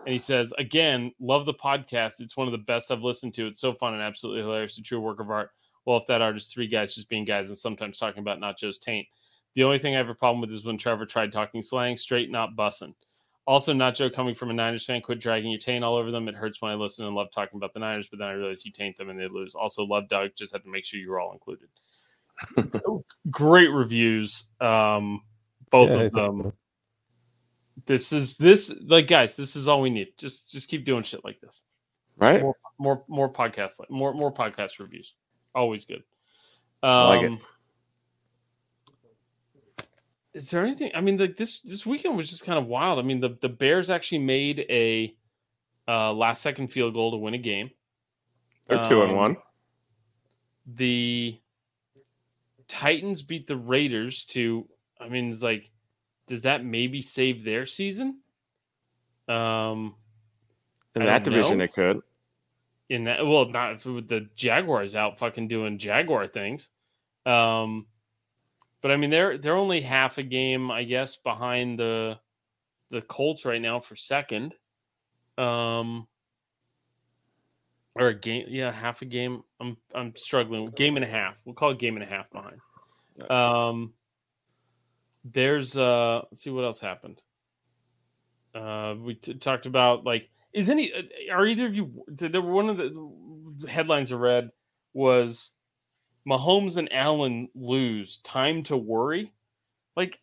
and he says again, love the podcast. It's one of the best I've listened to. It's so fun and absolutely hilarious. A true work of art. Well, if that art is three guys just being guys and sometimes talking about not Joe's taint. The only thing I have a problem with is when Trevor tried talking slang, straight not bussin'. Also, Nacho coming from a Niners fan, quit dragging your taint all over them. It hurts when I listen and love talking about the Niners, but then I realize you taint them and they lose. Also, love Doug. Just had to make sure you were all included. Great reviews, um, both
Yeah,
of them. This is this like guys. This is all we need. Just just keep doing shit like this.
right?
More more more podcasts, like more more podcast reviews. Always good. Um,
like it.
Is there anything? I mean, like this this weekend was just kind of wild. I mean, the the Bears actually made a uh, last second field goal to win a game.
They're two and
um,
one.
The Titans beat the Raiders to. I mean, it's like, does that maybe save their season? Um,
In
I
that division,
know.
it could.
in that well not with the jaguars out fucking doing jaguar things um but i mean they're they're only half a game i guess behind the the colts right now for second. Um or a game yeah half a game. I'm i'm struggling. Game and a half. We'll call it game and a half behind. Um there's uh let's see what else happened. Uh we t- talked about like is any uh, are either of you did there one of the headlines I read was Mahomes and Allen lose time to worry like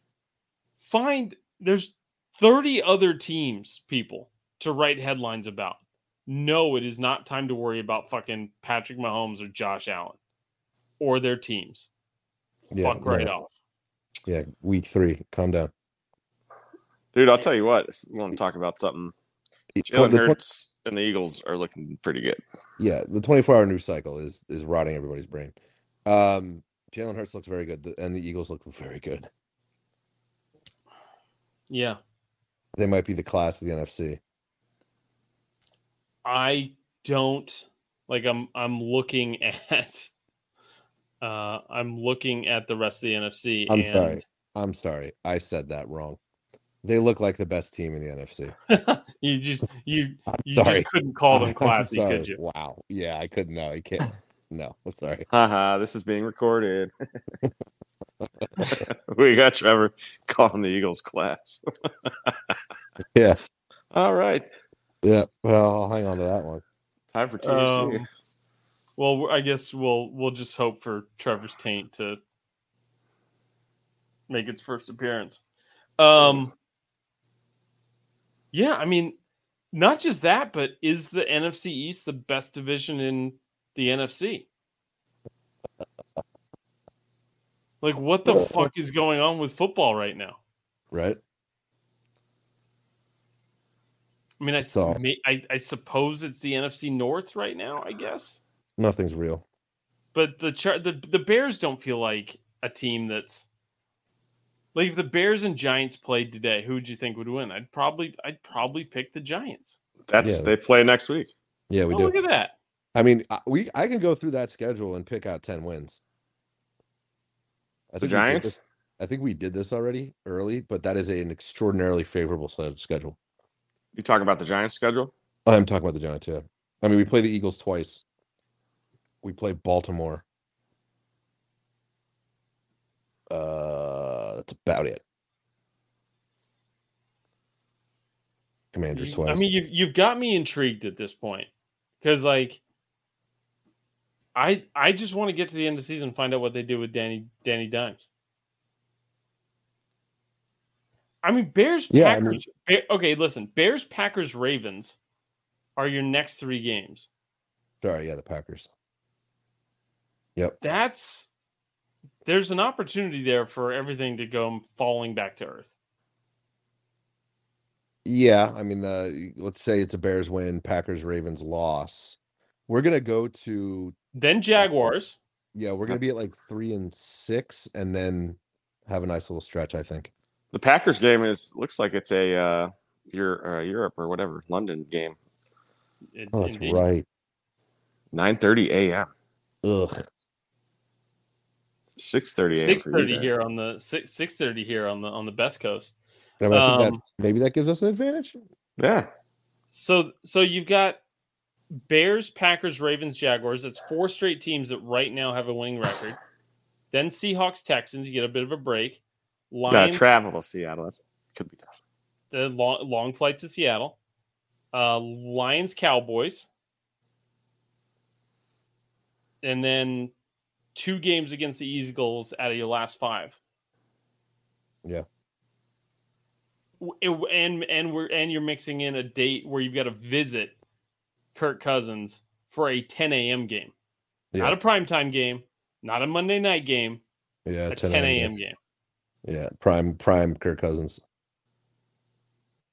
find there's 30 other teams, people, to write headlines about. No, it is not time to worry about fucking Patrick Mahomes or Josh Allen or their teams.
Yeah,
Fuck right
yeah,
off.
yeah. Week three, calm down.
Dude, I'll tell you what. If you want to talk about something, Jalen
the twen-
Hurts and the Eagles are looking pretty good.
yeah, the 24 hour news cycle is is rotting everybody's brain. Um, Jalen Hurts looks very good, and the Eagles look very good.
Yeah.
They might be the class of the NFC.
I don't like I'm I'm looking at uh I'm looking at the rest of the NFC
I'm
and
sorry. I'm sorry, I said that wrong. They look like the best team in the NFC.
you just you you
sorry.
just couldn't call them classy, could you?
Wow. Yeah, I couldn't. No, I can't. No, I'm sorry.
Haha, this is being recorded. we got Trevor calling the Eagles class.
Yeah,
All right.
yeah. Well, I'll hang on to that one.
Time for THC.
Um, well, I guess we'll we'll just hope for Trevor's taint to make its first appearance. Um, yeah, I mean, not just that, but is the NFC East the best division in the NFC? Like, what the fuck is going on with football right now?
Right?
I mean, I,
So-
may- I I suppose it's the NFC North right now. I guess.
Nothing's real.
But the char- the the Bears don't feel like a team that's like if the Bears and Giants played today, who would you think would win? I'd probably I'd probably pick the Giants.
That's
Yeah.
they play next week.
Yeah, we
oh,
do.
look at that.
I mean, I- we I can go through that schedule and pick out ten wins. I
The
we did
Giants?
this- I think we did this already early, but that is an extraordinarily favorable set of schedule.
You talking about the Giants schedule?
I'm talking about the Giants. Yeah, I mean, we play the Eagles twice. We play Baltimore. Uh, that's about it. Commanders
You-
twice.
I mean, you've you've got me intrigued at this point because like. I I just want to get to the end of the season and find out what they do with Danny Danny Dimes. I mean, Bears
Yeah, I
Packers. Ba- okay, listen, Bears Packers Ravens are your next three games.
sorry, yeah, the Packers. Yep.
that's there's an opportunity there for everything to go falling back to earth.
Yeah, I mean, the let's say it's a Bears win, Packers Ravens loss. We're gonna go to
Then Jaguars,
yeah, we're gonna be at like three and six, and then have a nice little stretch. I think.
The Packers game is looks like it's a uh, Euro, uh, Europe or whatever London game.
in-
Oh, that's
indeed.
right.
Nine thirty a.m.
Ugh.
Six thirty a.m.
Six thirty here on the six six thirty here on the on the best coast.
I, mean, I think
Um,
that maybe that gives us an advantage.
Yeah,
So so you've got Bears, Packers, Ravens, Jaguars. That's four straight teams that right now have a winning record. then Seahawks, Texans. You get a bit of a break.
gotta
Lions,
travel to Seattle. That's could be tough.
the long, long flight to Seattle. Uh, Lions, Cowboys, and then two games against the Eagles out of your last five.
Yeah.
It- and and we're and you're mixing in a date where you've got to visit Kirk Cousins for a 10 a.m. game,
Yeah,
not a primetime game, not a Monday night game,
yeah,
a 10 a.m. game.
Yeah, prime prime Kirk Cousins.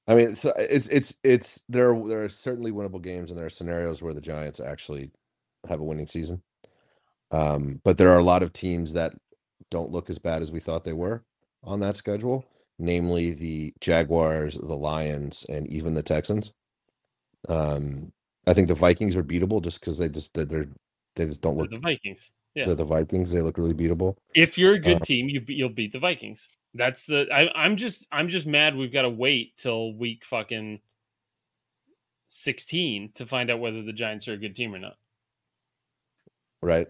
I mean, it's it's it's it's there. Are, there are certainly winnable games, and there are scenarios where the Giants actually have a winning season. Um, but there are a lot of teams that don't look as bad as we thought they were on that schedule, namely the Jaguars, the Lions, and even the Texans. Um, I think the Vikings are beatable just because they just they're they just don't
They're
look.
the Vikings. Yeah.
They're the Vikings. They look really beatable.
If you're a good
Uh,
team, you you'll beat the Vikings. That's the. I, I'm just I'm just mad. We've got to wait till week fucking sixteen to find out whether the Giants are a good team or not.
Right?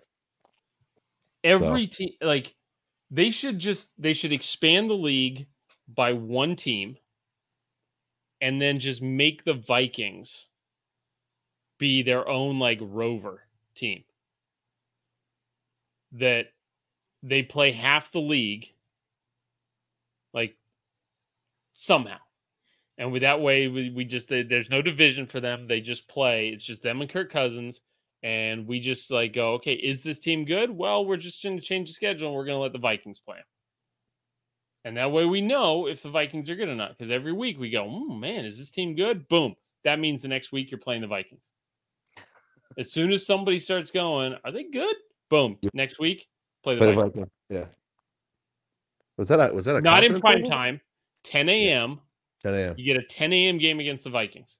Every team, like they should just they should expand the league by one team, and then just make the Vikings be their own like rover team. That they play half the league, like somehow. And with that way, we, we just there's no division for them. They just play. It's just them and Kirk Cousins, and we just like go, okay, is this team good? Well, we're just going to change the schedule and we're going to let the Vikings play. And that way we know if the Vikings are good or not. Because every week we go, oh, man, is this team good? Boom. That means the next week you're playing the Vikings. As soon as somebody starts going, are they good? Boom. Next week, play the, play Vikings. the Vikings.
Yeah. Was that a was that a
not in prime time? 10 a.m.
10 a.m.
You get a 10 a.m. game against the Vikings.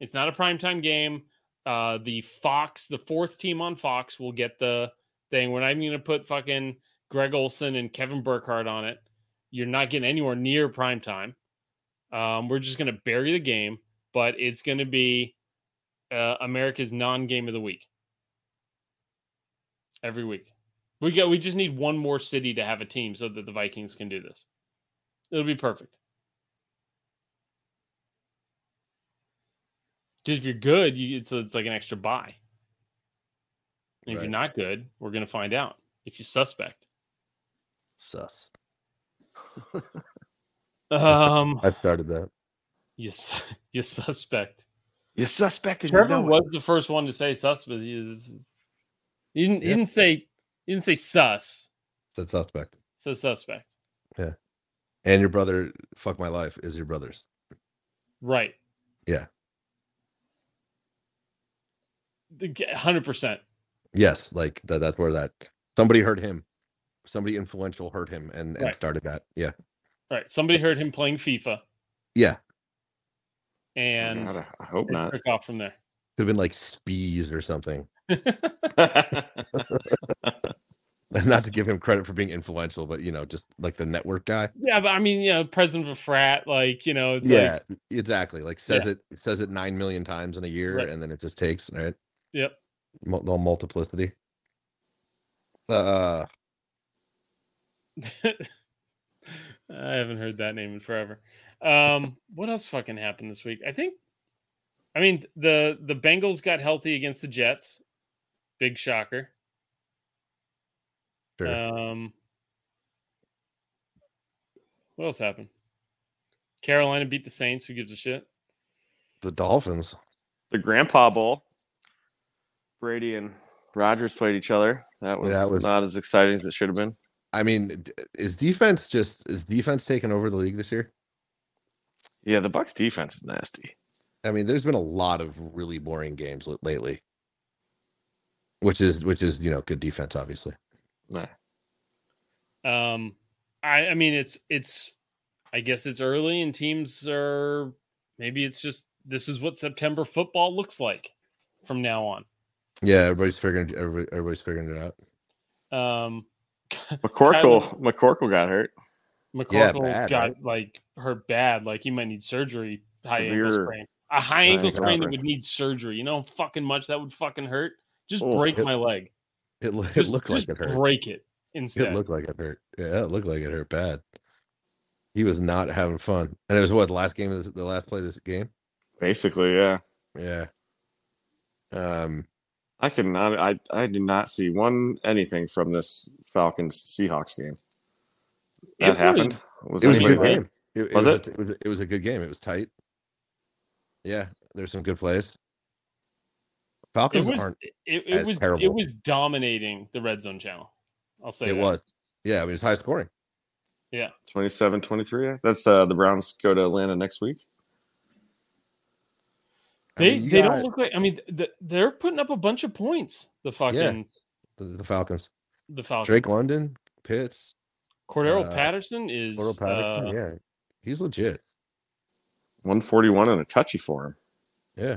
It's not a prime time game. Uh, the Fox, the fourth team on Fox, will get the thing. We're not even going to put fucking Greg Olsen and Kevin Burkhardt on it. You're not getting anywhere near prime time. Um, we're just going to bury the game, but it's going to be uh, America's non-game of the week every week. We got we just need one more city to have a team so that the Vikings can do this. It'll be perfect. Because if you're good, you, it's it's like an extra buy. And if you're not good, we're gonna find out. If you suspect,
sus.
um,
I started that.
You you suspect.
You suspected.
Trevor you know was the first one to say suspect. He, he didn't. Yeah. He didn't say. He didn't say sus.
Said suspect.
Said suspect.
Yeah. And your brother, fuck my life, is your brother's.
Right.
Yeah.
Hundred percent.
Yes, like that. That's where that somebody heard him. Somebody influential heard him and, and right. started that. Yeah.
Right. Somebody heard him playing FIFA.
Yeah.
And
I hope not.
Took off from there.
Could have been like Spees or something. not to give him credit for being influential, but you know, just like the network guy.
Yeah, but I mean, you know, president of a frat, like you know, it's
yeah,
like,
exactly. Like says yeah. it says it nine million times in a year, right. and then it just takes right.
Yep.
No multiplicity. Uh.
I haven't heard that name in forever. Um, what else fucking happened this week? I think, I mean, the the Bengals got healthy against the Jets. Big shocker. Sure. Um, what else happened? Carolina beat the Saints. Who gives a shit?
The Dolphins.
The Grandpa Bowl. Brady and Rodgers played each other. That was, that was not as exciting as it should have been.
I mean, is defense just is defense taking over the league this year?
Yeah, the Bucks defense is nasty.
I mean, there's been a lot of really boring games lately, which is which is you know good defense, obviously.
Nah.
Um, I I mean it's it's I guess it's early and teams are maybe it's just this is what September football looks like from now on.
Yeah, everybody's figuring everybody, everybody's figuring it
out. Um,
McCorkle Kyler, McCorkle got hurt.
McCorkle yeah, bad, got right? like hurt bad. Like he might need surgery. High Severe. ankle sprain. A high ankle sprain that would need surgery. You know, fucking much that would fucking hurt. Just oh, break
it,
my leg.
It, it just, looked like it hurt.
Break it instead.
It looked like it hurt. Yeah, it looked like it hurt bad. He was not having fun. And it was what the last game of the last play of this game.
Basically, yeah.
Yeah. Um,
I could not. I I did not see one anything from this Falcons Seahawks game. That it happened.
Was, it was a good game. It, was, it? Was a, it was, a, it was a good game. It was tight. Yeah, there's some good plays. Falcons
it was,
aren't.
It, it was terrible. it was dominating the red zone channel. I'll say
it that. was. Yeah, I mean, it's high scoring.
Yeah,
27 23. That's uh the Browns go to Atlanta next week.
They I mean, they got, don't look like. I mean, the, they're putting up a bunch of points. The fucking yeah,
the, the, Falcons.
The Falcons.
Drake London, Pitts,
Cordarrelle uh, Patterson is.
Cordarrelle Patterson, uh, yeah, he's legit.
One forty one and a touchy for him.
Yeah,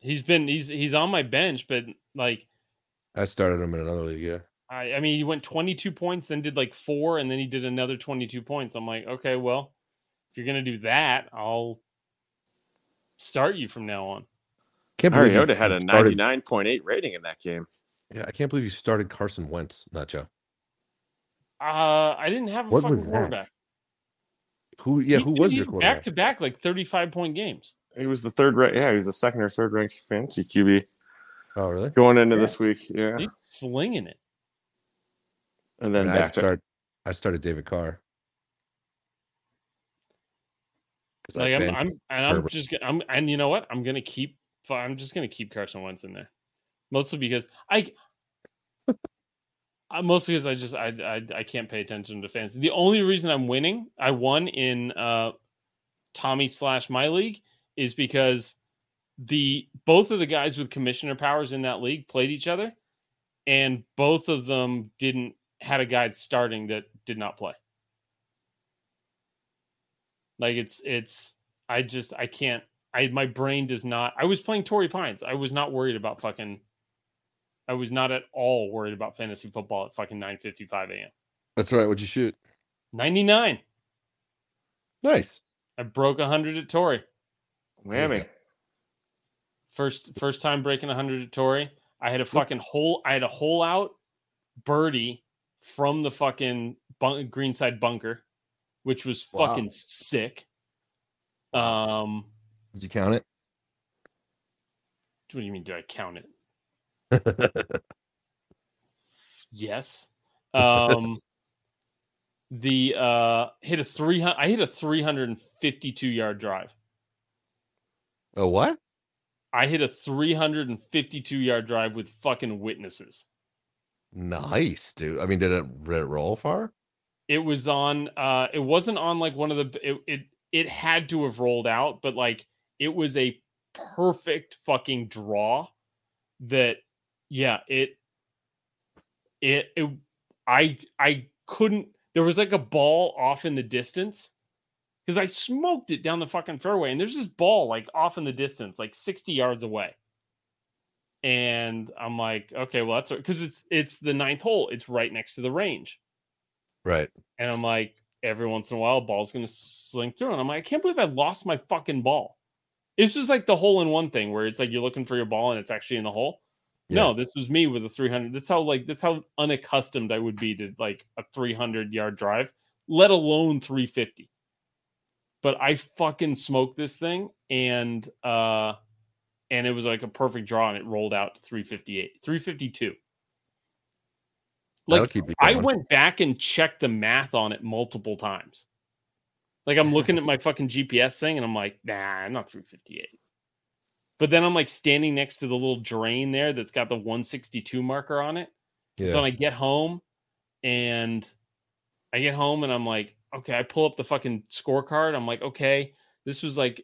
he's been he's he's on my bench, but like,
I started him in another league. Yeah,
I I mean, he went twenty two points, then did like four, and then he did another twenty two points. I'm like, okay, well, if you're gonna do that, I'll start you from now on.
Can't believe Mariota had a ninety nine point eight rating in that game.
Yeah, I can't believe you started Carson Wentz, not Joe.
Uh, I didn't have a what fucking quarterback.
Who? Yeah, he, who was your quarterback?
Back to back, like thirty-five point games.
He was the third. Right? Yeah, he was the second or third ranked fantasy QB.
Oh, really?
Going into yeah. this week, yeah,
he's slinging it.
And then I, mean,
back I, start, I started David Carr. 'cause
Like
I've
I'm, I'm, and I'm just, I'm, and you know what? I'm gonna keep, I'm just gonna keep Carson Wentz in there, mostly because I, uh, mostly because I just, I, I, I can't pay attention to fantasy. The only reason I'm winning, I won in uh, Tommy slash my league, is because the both of the guys with commissioner powers in that league played each other, and both of them didn't had a guy starting that did not play. Like it's it's I just I can't I my brain does not I was playing Torrey Pines. I was not worried about fucking I was not at all worried about fantasy football at fucking 9:55 a.m.
That's right. What'd you shoot?
99.
Nice.
I broke 100 at Torrey.
Whammy.
First first time breaking 100 at Torrey. I had a fucking hole I had a hole out birdie from the fucking bun- greenside bunker, which was
Wow.
fucking sick. Um
Did you count it?
what do you mean did I count it? Yes. Um the uh hit a 300 I hit a 352 yard drive.
oh, what?
I hit a 352 yard drive with fucking witnesses.
Nice, dude. I mean, did it, did it roll far?
It was on uh it wasn't on like one of the it it, it had to have rolled out, but like it was a perfect fucking draw that yeah, it it, it I I couldn't there was like a ball off in the distance because I smoked it down the fucking fairway and there's this ball like off in the distance like 60 yards away. And I'm like, okay, well that's because it's it's the ninth hole. It's right next to the range.
Right.
And I'm like, every once in a while, a ball's gonna slink through. And I'm like, I can't believe I lost my fucking ball. It's just like the hole in one thing where it's like you're looking for your ball and it's actually in the hole. No, this was me with a 300. That's how like that's how unaccustomed I would be to like a 300 yard drive, let alone 350. But I fucking smoked this thing and uh and it was like a perfect draw and it rolled out to 358, 352. Like I went back and checked the math on it multiple times. Like I'm looking at my fucking GPS thing and I'm like, nah, I'm not 358. But then I'm like standing next to the little drain there that's got the 162 marker on it.
Yeah.
So I get home and I get home and I'm like, okay, I pull up the fucking scorecard. I'm like, okay, this was like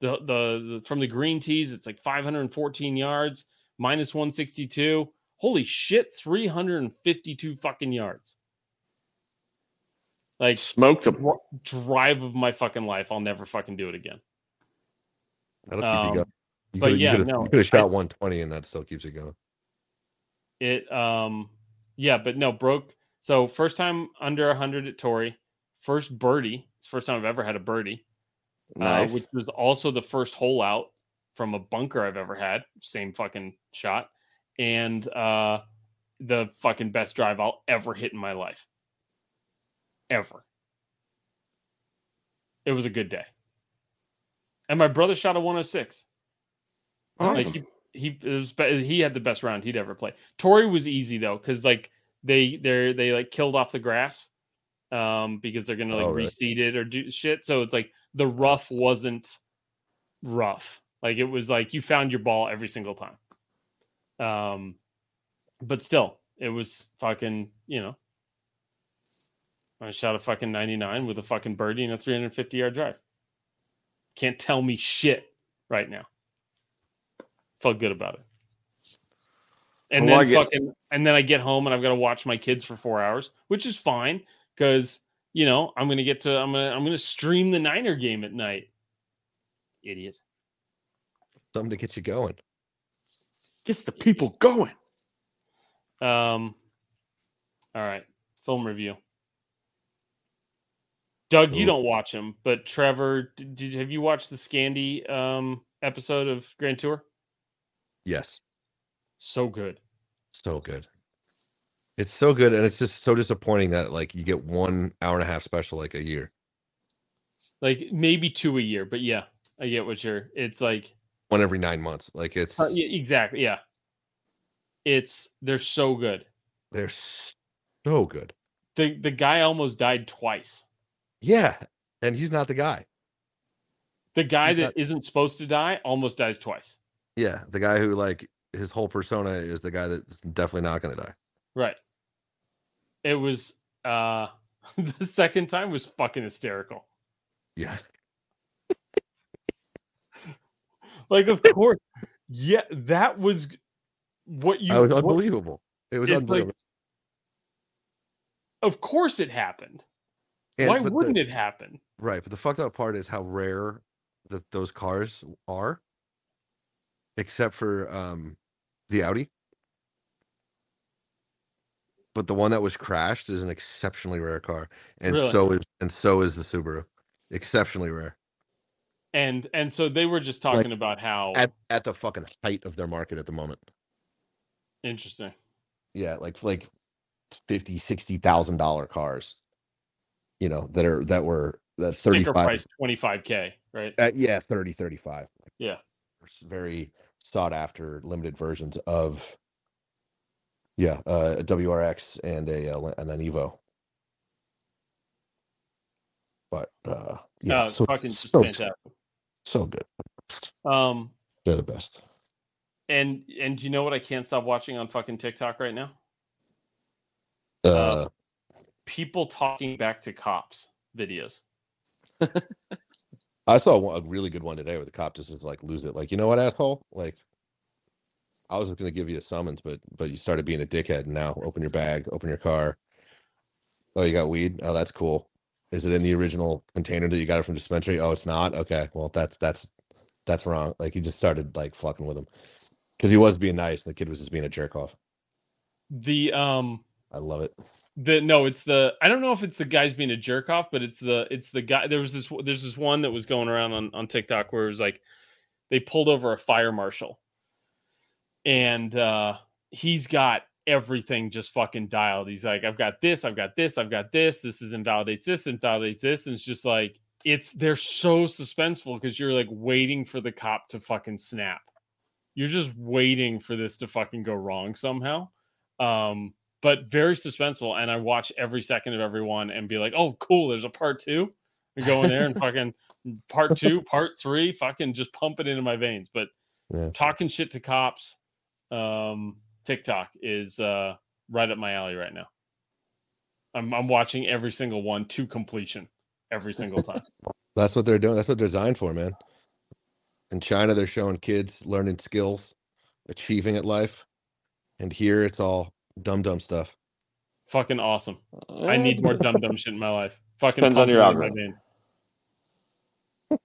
the the, the from the green tees, it's like 514 yards, minus 162. Holy shit, 352 fucking yards. Like
Smoked them.
dr- drive of my fucking life. I'll never fucking do it again.
That'll keep
Um,
you going. You
but
you
yeah, no,
you could have
I-
shot 120 and that still keeps it going.
It um yeah, but no, broke. So first time under 100 at Torrey, first birdie. It's the first time I've ever had a birdie.
Nice.
uh, which was also the first hole out from a bunker I've ever had. Same fucking shot, and uh, the fucking best drive I'll ever hit in my life, ever. It was a good day, and my brother shot a 106. Like he he was, he had the best round he'd ever play. Torrey was easy though because like they they they like killed off the grass um because they're gonna like
Oh, really?
reseed it or do shit. So it's like the rough wasn't rough. Like it was like you found your ball every single time. Um, but still, it was fucking you know. I shot a fucking 99 with a fucking birdie and a 350 yard drive. Can't tell me shit right now. Felt good about it. And
Well,
then
get-
fucking and then I get home and I've got to watch my kids for four hours, which is fine because you know I'm gonna get to I'm gonna I'm gonna stream the Niner game at night. Idiot.
Something to get you going.
Gets the people going.
Um. All right, film review. Doug, you don't watch them, but Trevor, did, did have you watched the Scandi um episode of Grand Tour?
Yes.
So good.
So good. It's so good. And it's just so disappointing that like you get one hour and a half special like a year.
Like maybe two a year, but yeah, I get what you're. It's like
One every nine months. Like it's
uh, yeah, exactly, yeah. It's they're so good.
they're so good.
The the guy almost died twice.
Yeah. And he's not the guy.
The guy
He's
that
not-
not supposed to die almost dies twice.
Yeah, the guy who like his whole persona is the guy that's definitely not going to die.
Right. It was uh the second time was fucking hysterical.
Yeah,
Like of course. yeah, that was what you
that was
what-
unbelievable. It was
It's like-
unbelievable.
of course it happened.
And-
Why wouldn't it happen?
Right, but the fucked up part is how rare that those cars are, except for um the Audi. But the one that was crashed is an exceptionally rare car, and
Really?
so is and so is the Subaru, exceptionally rare
And and so they were just talking about how
at at the fucking height of their market at the moment.
interesting.
Yeah, like like fifty, sixty thousand dollar cars, you know, that are that were that thirty
Sticker
five.
price 25k, right?
Uh, yeah, 30, 35.
Yeah.
very sought after limited versions of yeah uh, a WRX and a uh, and an Evo. But uh, yeah,
uh,
so,
fucking just
so,
fantastic.
so good.
Um
They're the best.
and and do you know what I can't stop watching on fucking TikTok right now?
Uh,
People talking back to cops videos.
I saw one, a really good one today where the cop just is like, lose it. Like, you know what, asshole? Like, I was just going to give you a summons, but but you started being a dickhead. And now open your bag, open your car. Oh, you got weed? Oh, that's cool. Is it in the original container that you got it from dispensary? Oh, it's not. Okay, well that's that's that's wrong. Like he just started like fucking with him because he was being nice, and the kid was just being a jerk off.
The um
I love it.
The no it's the i don't know if it's the guys being a jerk off but it's the it's the guy there was this there's this one that was going around on on tiktok where it was like they pulled over a fire marshal. And uh he's got everything just fucking dialed. He's like i've got this i've got this i've got this. This is invalidates this invalidates this. And it's just like it's they're so suspenseful because you're like waiting for the cop to fucking snap. You're just waiting for this to fucking go wrong somehow. Um but very suspenseful. And I watch every second of every one and be like, oh, cool, there's a part two. And go in there and fucking part two, part three, fucking just pump it into my veins. But
Yeah.
talking shit to cops, um, TikTok is uh, right up my alley right now. I'm, I'm watching every single one to completion every single time.
That's what they're doing. That's what they're designed for, man. In China, they're showing kids learning skills, achieving at life, and here it's all dumb dumb stuff.
fucking awesome. I need more dumb dumb shit in my life. Fucking
Depends on your
it into my
algorithm.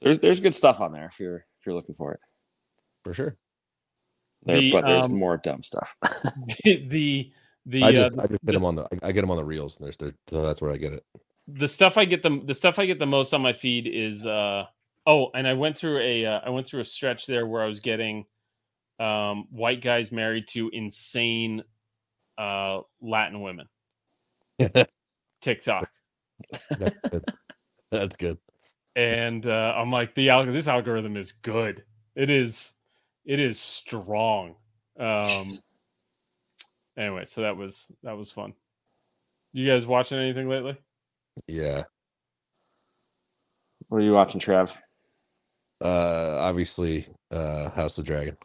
There's there's good stuff on there if you're if you're looking for it.
For sure.
There,
The,
but there's
um,
more dumb stuff.
the the
I just
uh,
I just hit
this-
them on the I, I get them on the reels and there's there so that's where I get it.
the stuff I get the the stuff I get the most on my feed is uh oh and I went through a uh, I went through a stretch there where I was getting um white guys married to insane uh Latin women TikTok
That's good. That's good.
and uh I'm like the alg- this algorithm is good it is it is strong um anyway so that was that was fun you guys watching anything lately
Yeah.
what are you watching, Trev?
Uh obviously uh House of the Dragon.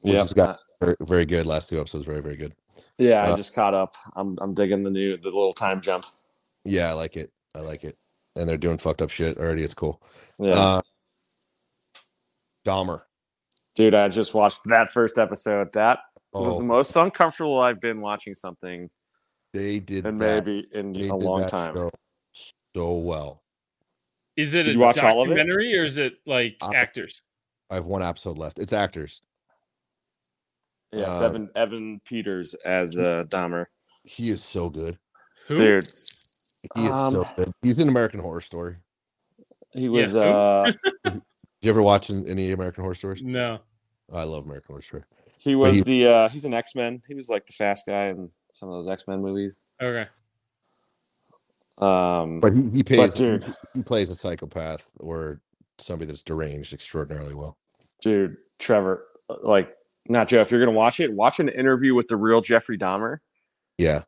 Which
Yeah,
has got very, very good. Last two episodes very, very good.
yeah. I
uh,
just caught up. I'm I'm digging the new the little time jump.
Yeah, I like it. I like it. And they're doing fucked up shit already. It's cool.
Yeah,
Uh Dahmer.
dude. I just watched that first episode. That was
Oh,
the most uncomfortable I've been watching something
they did
in
that.
maybe in
They
a
did
long
that
time.
show so well.
is it
Did
a
you watch all of it?
documentary or is it like
Uh,
actors
I have one episode left. It's actors.
Yeah, it's
Uh,
Evan Evan Peters as uh, Dahmer.
He is so good.
who
Dude,
He is so
Um,
good. He's in American Horror Story.
he was.
who?
uh
Did you ever watch any American Horror Stories?
no
I love American Horror Story.
He was
he-
the. uh He's an X Men. He was like the fast guy in some of those X Men movies.
okay
Um,
But he, he pays
dude.
he, he plays a psychopath or somebody that's deranged extraordinarily well.
dude, Trevor, like, not Joe. If you're gonna watch it, watch an interview with the real Jeffrey Dahmer.
Yeah.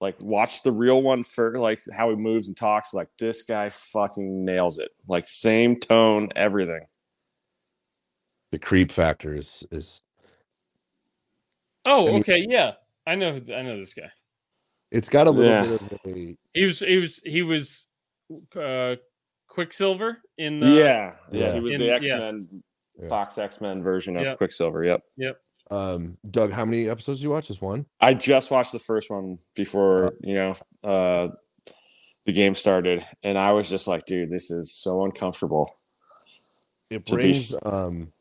Like watch the real one for like how he moves and talks. Like this guy fucking nails it. Like same tone, everything.
The creep factor is is
Oh,
I mean-
okay, yeah. I know I know this guy.
it's got a little
Yeah.
bit of a
He was he was he was uh Quicksilver in the
yeah, yeah,
Yeah.
He was
In-
the. X Men,
Yeah.
Fox X Men version of
Yep.
Quicksilver. Yep. Yep.
Um Doug, how many episodes do you watch? Just one?
I just watched the first one before you know uh, the game started, and I was just like, dude, this is so uncomfortable.
It
To be
brings um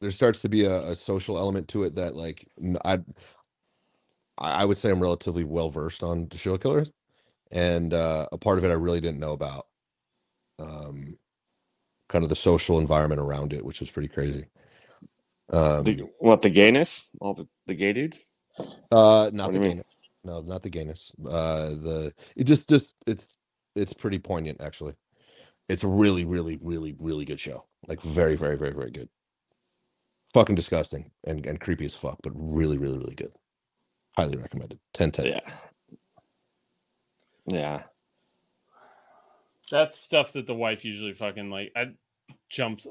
there starts to be a, a social element to it that like I I would say I'm relatively well versed on the show killers. And uh a part of it I really didn't know about. Um kind of the social environment around it, which was pretty crazy. Um
The, what the gayness? All the, the gay dudes?
Uh, not
What
the
do you mean?
gayness. No, not the gayness. Uh, the it just just it's it's pretty poignant actually. It's a really really really really good show. Like very very very very good. Fucking disgusting and and creepy as fuck, but really really really good. Highly recommended. 10 10.
Yeah. Yeah.
That's stuff that the wife usually fucking like I jumps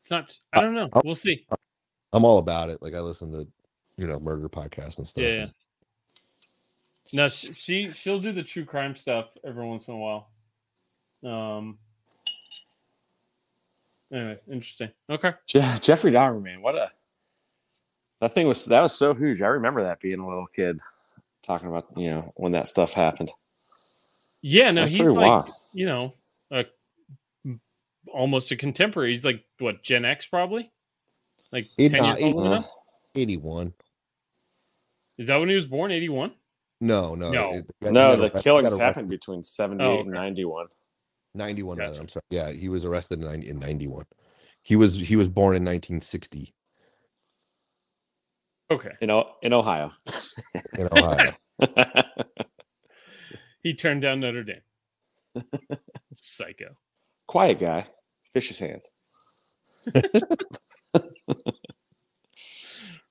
it's not I don't know.
Uh,
We'll see.
I'm all about it. Like I listen to you know murder podcasts and stuff.
Yeah, yeah. No, she, she she'll do the true crime stuff every once in a while. Um. Anyway, interesting. Okay.
Je- Jeffrey Dahmer, man, what a that thing was that was so huge. I remember that being a little kid talking about you know when that stuff happened.
Yeah, no,
That's
he's like
wild.
you know, a, almost a contemporary. He's like what Gen X probably, like
Eight-
ten
nah,
years
eight-
older than us?
81.
Is that when he was born? Eighty one.
No, no.
No.
it- he got-
No, the
arrested-
killings
got
happened between 78
Oh,
and
okay.
91.
91 rather,
Gotcha.
I'm sorry. Yeah, he was arrested in in 91. He was he was born in 1960
Okay.
In, O- in Ohio.
in Ohio.
He turned down Notre Dame. Psycho.
Quiet guy. Fish his hands.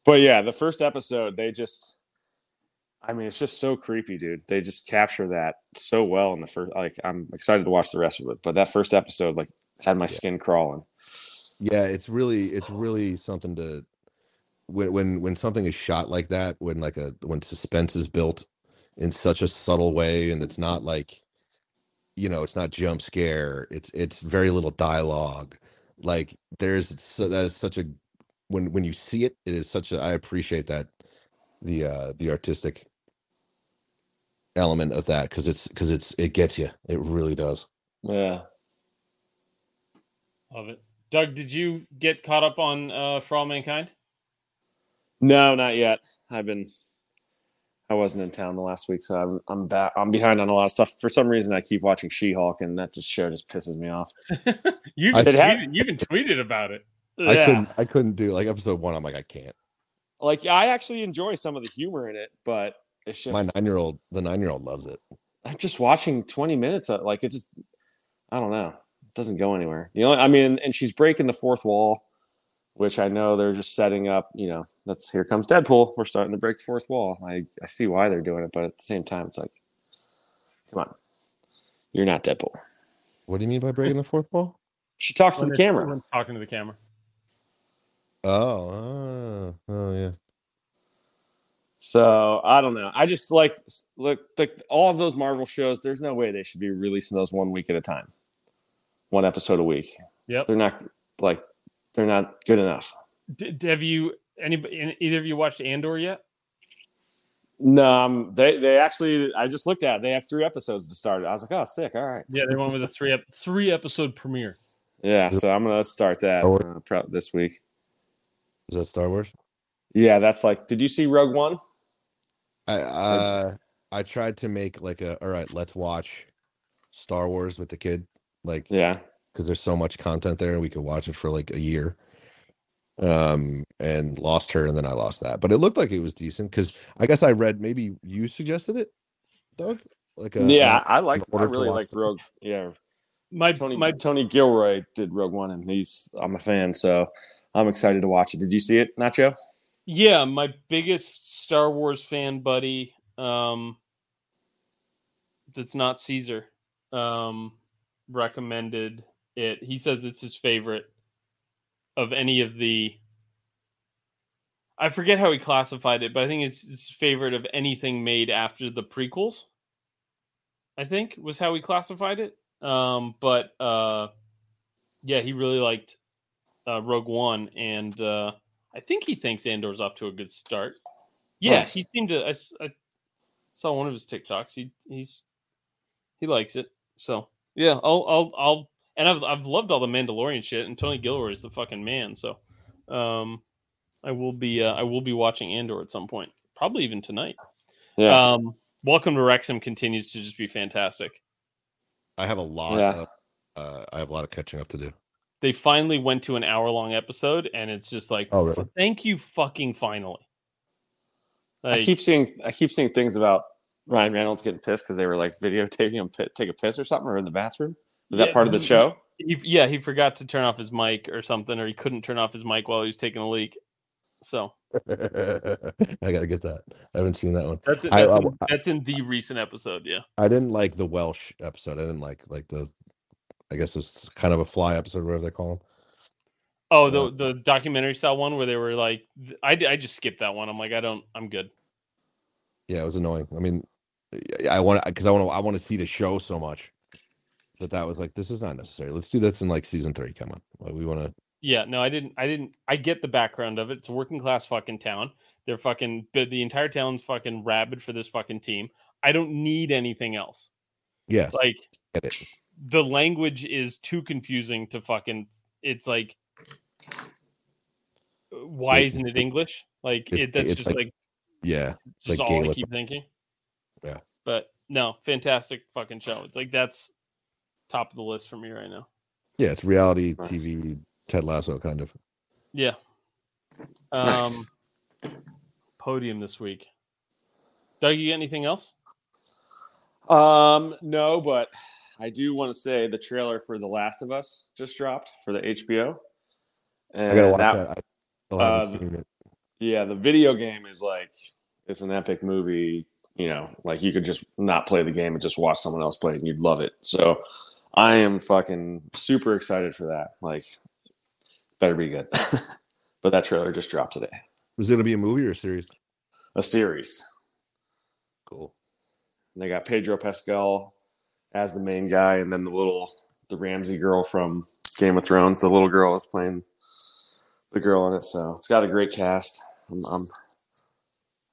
but yeah, the first episode, they just I mean, it's just so creepy, dude. They just capture that so well in the first like I'm excited to watch the rest of it. But that first episode like had my skin crawling.
Yeah, it's really it's really something to when when when something is shot like that, when like a when suspense is built in such a subtle way and it's not like you know, it's not jump scare. It's it's very little dialogue. Like there's so that is such a when when you see it, it is such a I appreciate that the uh the artistic element of that because it's because it's it gets you. It really does.
Yeah.
Love it. Doug, did you get caught up on uh, For All Mankind?
No, not yet. I've been I wasn't in town the last week, so I'm I'm back I'm behind on a lot of stuff. For some reason I keep watching She-Hulk and that just show just pisses me off.
You
I-
even,
had-
tweeted, you even tweeted about it.
I
Yeah.
couldn't I couldn't do like episode one. I'm like I can't.
like I actually enjoy some of the humor in it, but it's just
My nine year old the nine year old loves it.
I'm just watching 20 minutes of like it just I don't know. It doesn't go anywhere. The only I mean and she's breaking the fourth wall, which I know they're just setting up, you know, that's here comes Deadpool. We're starting to break the fourth wall. I I see why they're doing it, but at the same time it's like come on. You're not Deadpool.
What do you mean by breaking the fourth wall?
She talks to the
it's-
camera.
when Talking to the camera.
Oh, oh, oh yeah.
So I don't know. I just like look like all of those Marvel shows. There's no way they should be releasing those one week at a time, one episode a week.
Yep.
They're not like they're not good enough.
Did, have you anybody either of you watched Andor yet?
No, um, they they actually. I just looked at. it. They have three episodes to start. I was like, oh, sick. All right.
Yeah, they went with a three ep- three episode premiere.
Yeah. So I'm gonna start that uh, pro- this week.
Is that Star Wars?
Yeah, that's like. Did you see Rogue One?
I uh I tried to make like a all right, let's watch Star Wars with the kid, like
Yeah.
Because there's so much content there and we could watch it for like a year. Um and lost her and then I lost that. But it looked like it was decent because I guess I read maybe you suggested it, Doug? Like a
yeah, I like. I really
watch
like
them.
Rogue. Yeah,
My
Tony
my
Tony Gilroy did Rogue One, and he's I'm a fan, so I'm excited to watch it. Did you see it, Nacho?
yeah, my biggest Star Wars fan buddy um, that's not Caesar um, recommended it. He says it's his favorite of any of the. I forget how he classified it, but I think it's his favorite of anything made after the prequels. I think was how he classified it. Um, but uh, yeah, he really liked uh, Rogue One, and uh, I think he thinks Andor's off to a good start. Yeah,
Nice.
he seemed to. I saw one of his TikToks. He he's he likes it. So yeah, I'll I'll I'll and I've I've loved all the Mandalorian shit, and Tony Gilroy is the fucking man. So um, I will be uh, I will be watching Andor at some point, probably even tonight.
Yeah.
Um, Welcome to Wrexham continues to just be fantastic.
I have a lot.
Yeah.
Of, uh, I have a lot of catching up to do.
They finally went to an hour long episode, and it's just like,
Oh, really?
thank you, fucking finally.
I keep seeing I keep seeing things about Ryan Reynolds getting pissed because they were like videotaping him pi- take a piss or something or in the bathroom. Was
Yeah,
that part of the
he-
show?
he, yeah, he forgot to turn off his mic or something, or he couldn't turn off his mic while he was taking a leak. So
I gotta get that. I haven't seen that one.
that's
I-
that's,
I-
in, that's in the recent episode. Yeah.
I didn't like the Welsh episode. I didn't like like the. I guess it's kind of a fly episode, whatever they call them.
Oh, the
Uh,
the documentary style one where they were like, I, I just skipped that one. I'm like, I don't, I'm good.
Yeah, it was annoying. I mean, I want because I want to I want to see the show so much that that was like this is not necessary. Let's do this in like season three. Come on, Like, we want to.
Yeah, no, I didn't. I didn't. I get the background of it. It's a working class fucking town. They're fucking. but The entire town's fucking rabid for this fucking team. I don't need anything else.
Yeah,
Like the language is too confusing to fucking. It's like, why isn't it English? Like
it's-
it. That's just
like
like,
Yeah,
just
like
all I keep thinking.
Yeah.
But no, fantastic fucking show. It's like that's top of the list for me right now.
yeah. It's reality
Nice.
TV, Ted Lasso kind of.
Yeah. Um,
Nice.
podium this week. Doug, you got anything else?
Um, no, but I do want to say the trailer for The Last of Us just dropped for the HBO. And
I gotta watch
that-
that. I still haven't
uh,
seen it.
Yeah, the video game is like it's an epic movie. You know, like you could just not play the game and just watch someone else play it, and you'd love it. So, I am fucking super excited for that. Like, better be good. but that trailer just dropped today.
Was it gonna be a movie or a series?
A series.
Cool.
And they got Pedro Pascal as the main guy, and then the little the Ramsey girl from Game of Thrones. The little girl is playing the girl in it. So it's got a great cast. I'm, I'm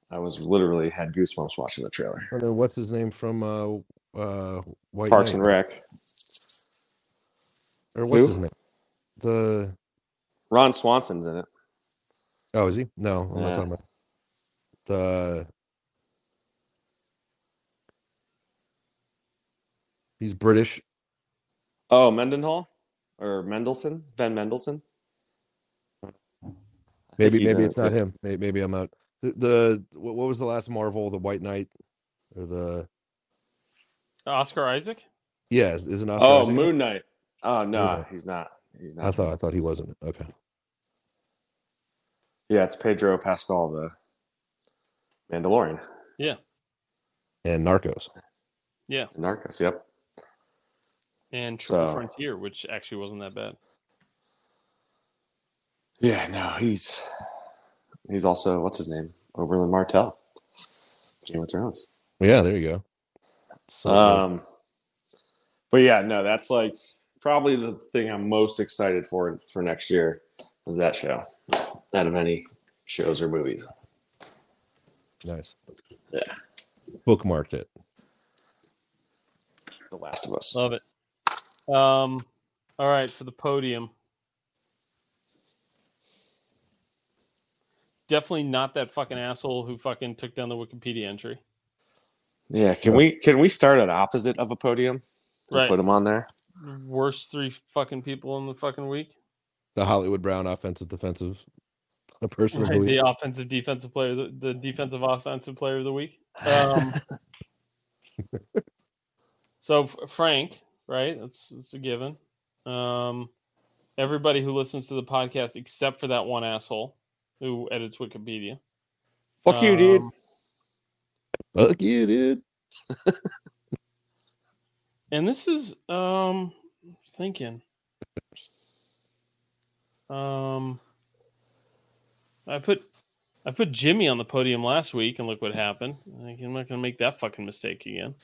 I was literally had goosebumps watching the trailer.
What's his name from uh uh White
Parks
Knight?
and Rec.
Or what's
Who?
his name? The
Ron Swanson's in it.
oh, is he? No, I'm not
Yeah.
talking about the. He's British.
Oh, Mendenhall or Mendelsohn, Ben Mendelsohn. I think
Maybe
he's in
maybe
it
it's not
too.
him. Maybe, maybe I'm out. The, the what, what was the last Marvel? The White Knight or the
Oscar Isaac?
yeah? is- Isn't Oscar
Oh,
Isaac?
Moon Knight. Oh no,
Knight.
he's not. He's not.
I thought I thought he wasn't. Okay.
Yeah, it's Pedro Pascal, the Mandalorian, Yeah.
And Narcos.
Yeah.
Narcos. Yep.
And Triple
So-
Frontier, which actually wasn't that bad.
Yeah, no, he's he's also what's his name? Oberyn Martell. Game of Thrones.
Yeah, there you go. So good.
Um but yeah, no, that's like probably the thing I'm most excited for for next year is that show. Out of any shows or movies.
nice.
Yeah.
Bookmarked it.
The Last of Us.
Love it. Um, all right, for the podium. Definitely not that fucking asshole who fucking took down the Wikipedia entry.
Yeah, can we can we start at opposite of a podium?
Right.
Put him on there.
Worst three fucking people in the fucking week.
The Hollywood Brown offensive defensive a person of
Right,
the week.
the offensive defensive player, the, the defensive offensive player of the week. Um, so F- Frank, right? That's that's a given. Um, everybody who listens to the podcast, except for that one asshole who edits Wikipedia.
Fuck you, dude.
Um,
Fuck you, dude.
and this is um thinking. Um I put I put Jimmy on the podium last week and look what happened. I'm not gonna make that fucking mistake again.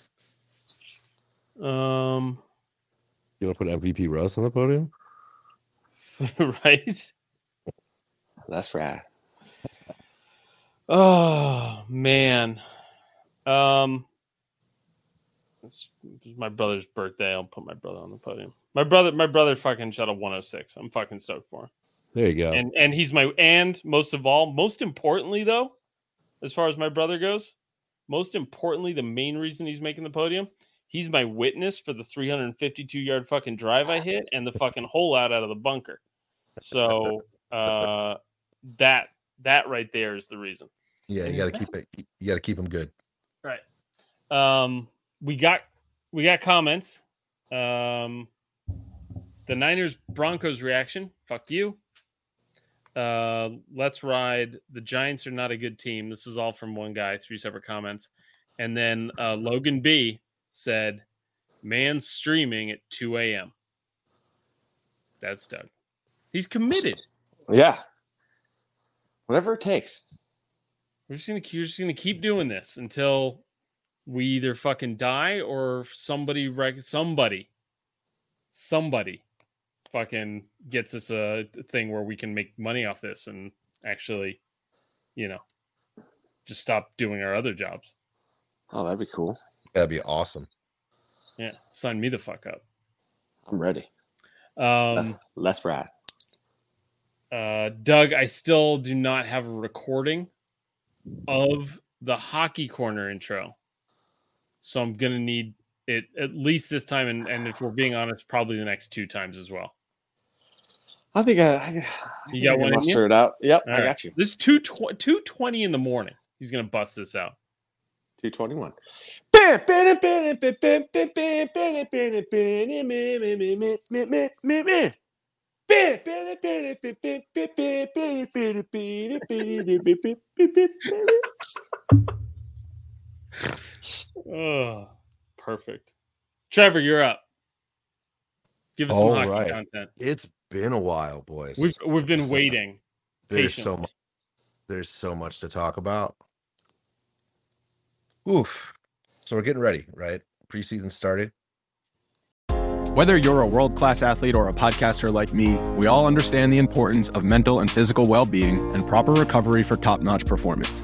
Um
You want to put MVP Russ on the podium?
right?
That's right.
Oh man. Um it's, it's my brother's birthday. I'll put my brother on the podium. My brother my brother fucking shot a 106. I'm fucking stoked for him.
There you go.
And and he's my and most of all, most importantly though, as far as my brother goes, most importantly, the main reason he's making the podium, he's my witness for the 352 yard fucking drive I hit and the fucking hole out out of the bunker. So uh that that right there is the reason.
yeah, you got to keep it. You got to keep them good.
Right. Um, we got we got comments. Um, the Niners Broncos reaction. Fuck you. Uh, let's ride. The Giants are not a good team. This is all from one guy. Three separate comments, and then uh, Logan B said, "Man streaming at 2 a.m." That's Doug. He's committed.
Yeah. Whatever it takes.
We're just gonna we're just gonna keep doing this until we either fucking die or somebody reg- somebody somebody fucking gets us a thing where we can make money off this and actually, you know, just stop doing our other jobs.
Oh, that'd be cool.
That'd be awesome.
Yeah, sign me the fuck up.
I'm ready.
Um,
Let's ride.
uh, Doug, I still do not have a recording of the hockey corner intro. So I'm gonna need it at least this time, and, and if we're being honest, probably the next two times as well.
I think I, I,
You got
I
one
muster
you?
it out. Yep,
All
I
right.
got you.
This is two two twenty in the morning. He's gonna bust this out.
221.
Oh, perfect. Trevor, you're up. Give us some hockey
right.
content.
It's been a while, boys.
We've we've been
So- uh,
waiting.
there's so much. There's so much to talk about. Oof. So we're getting ready, right? Preseason started.
Whether you're a world class athlete or a podcaster like me, we all understand the importance of mental and physical well being and proper recovery for top notch performance.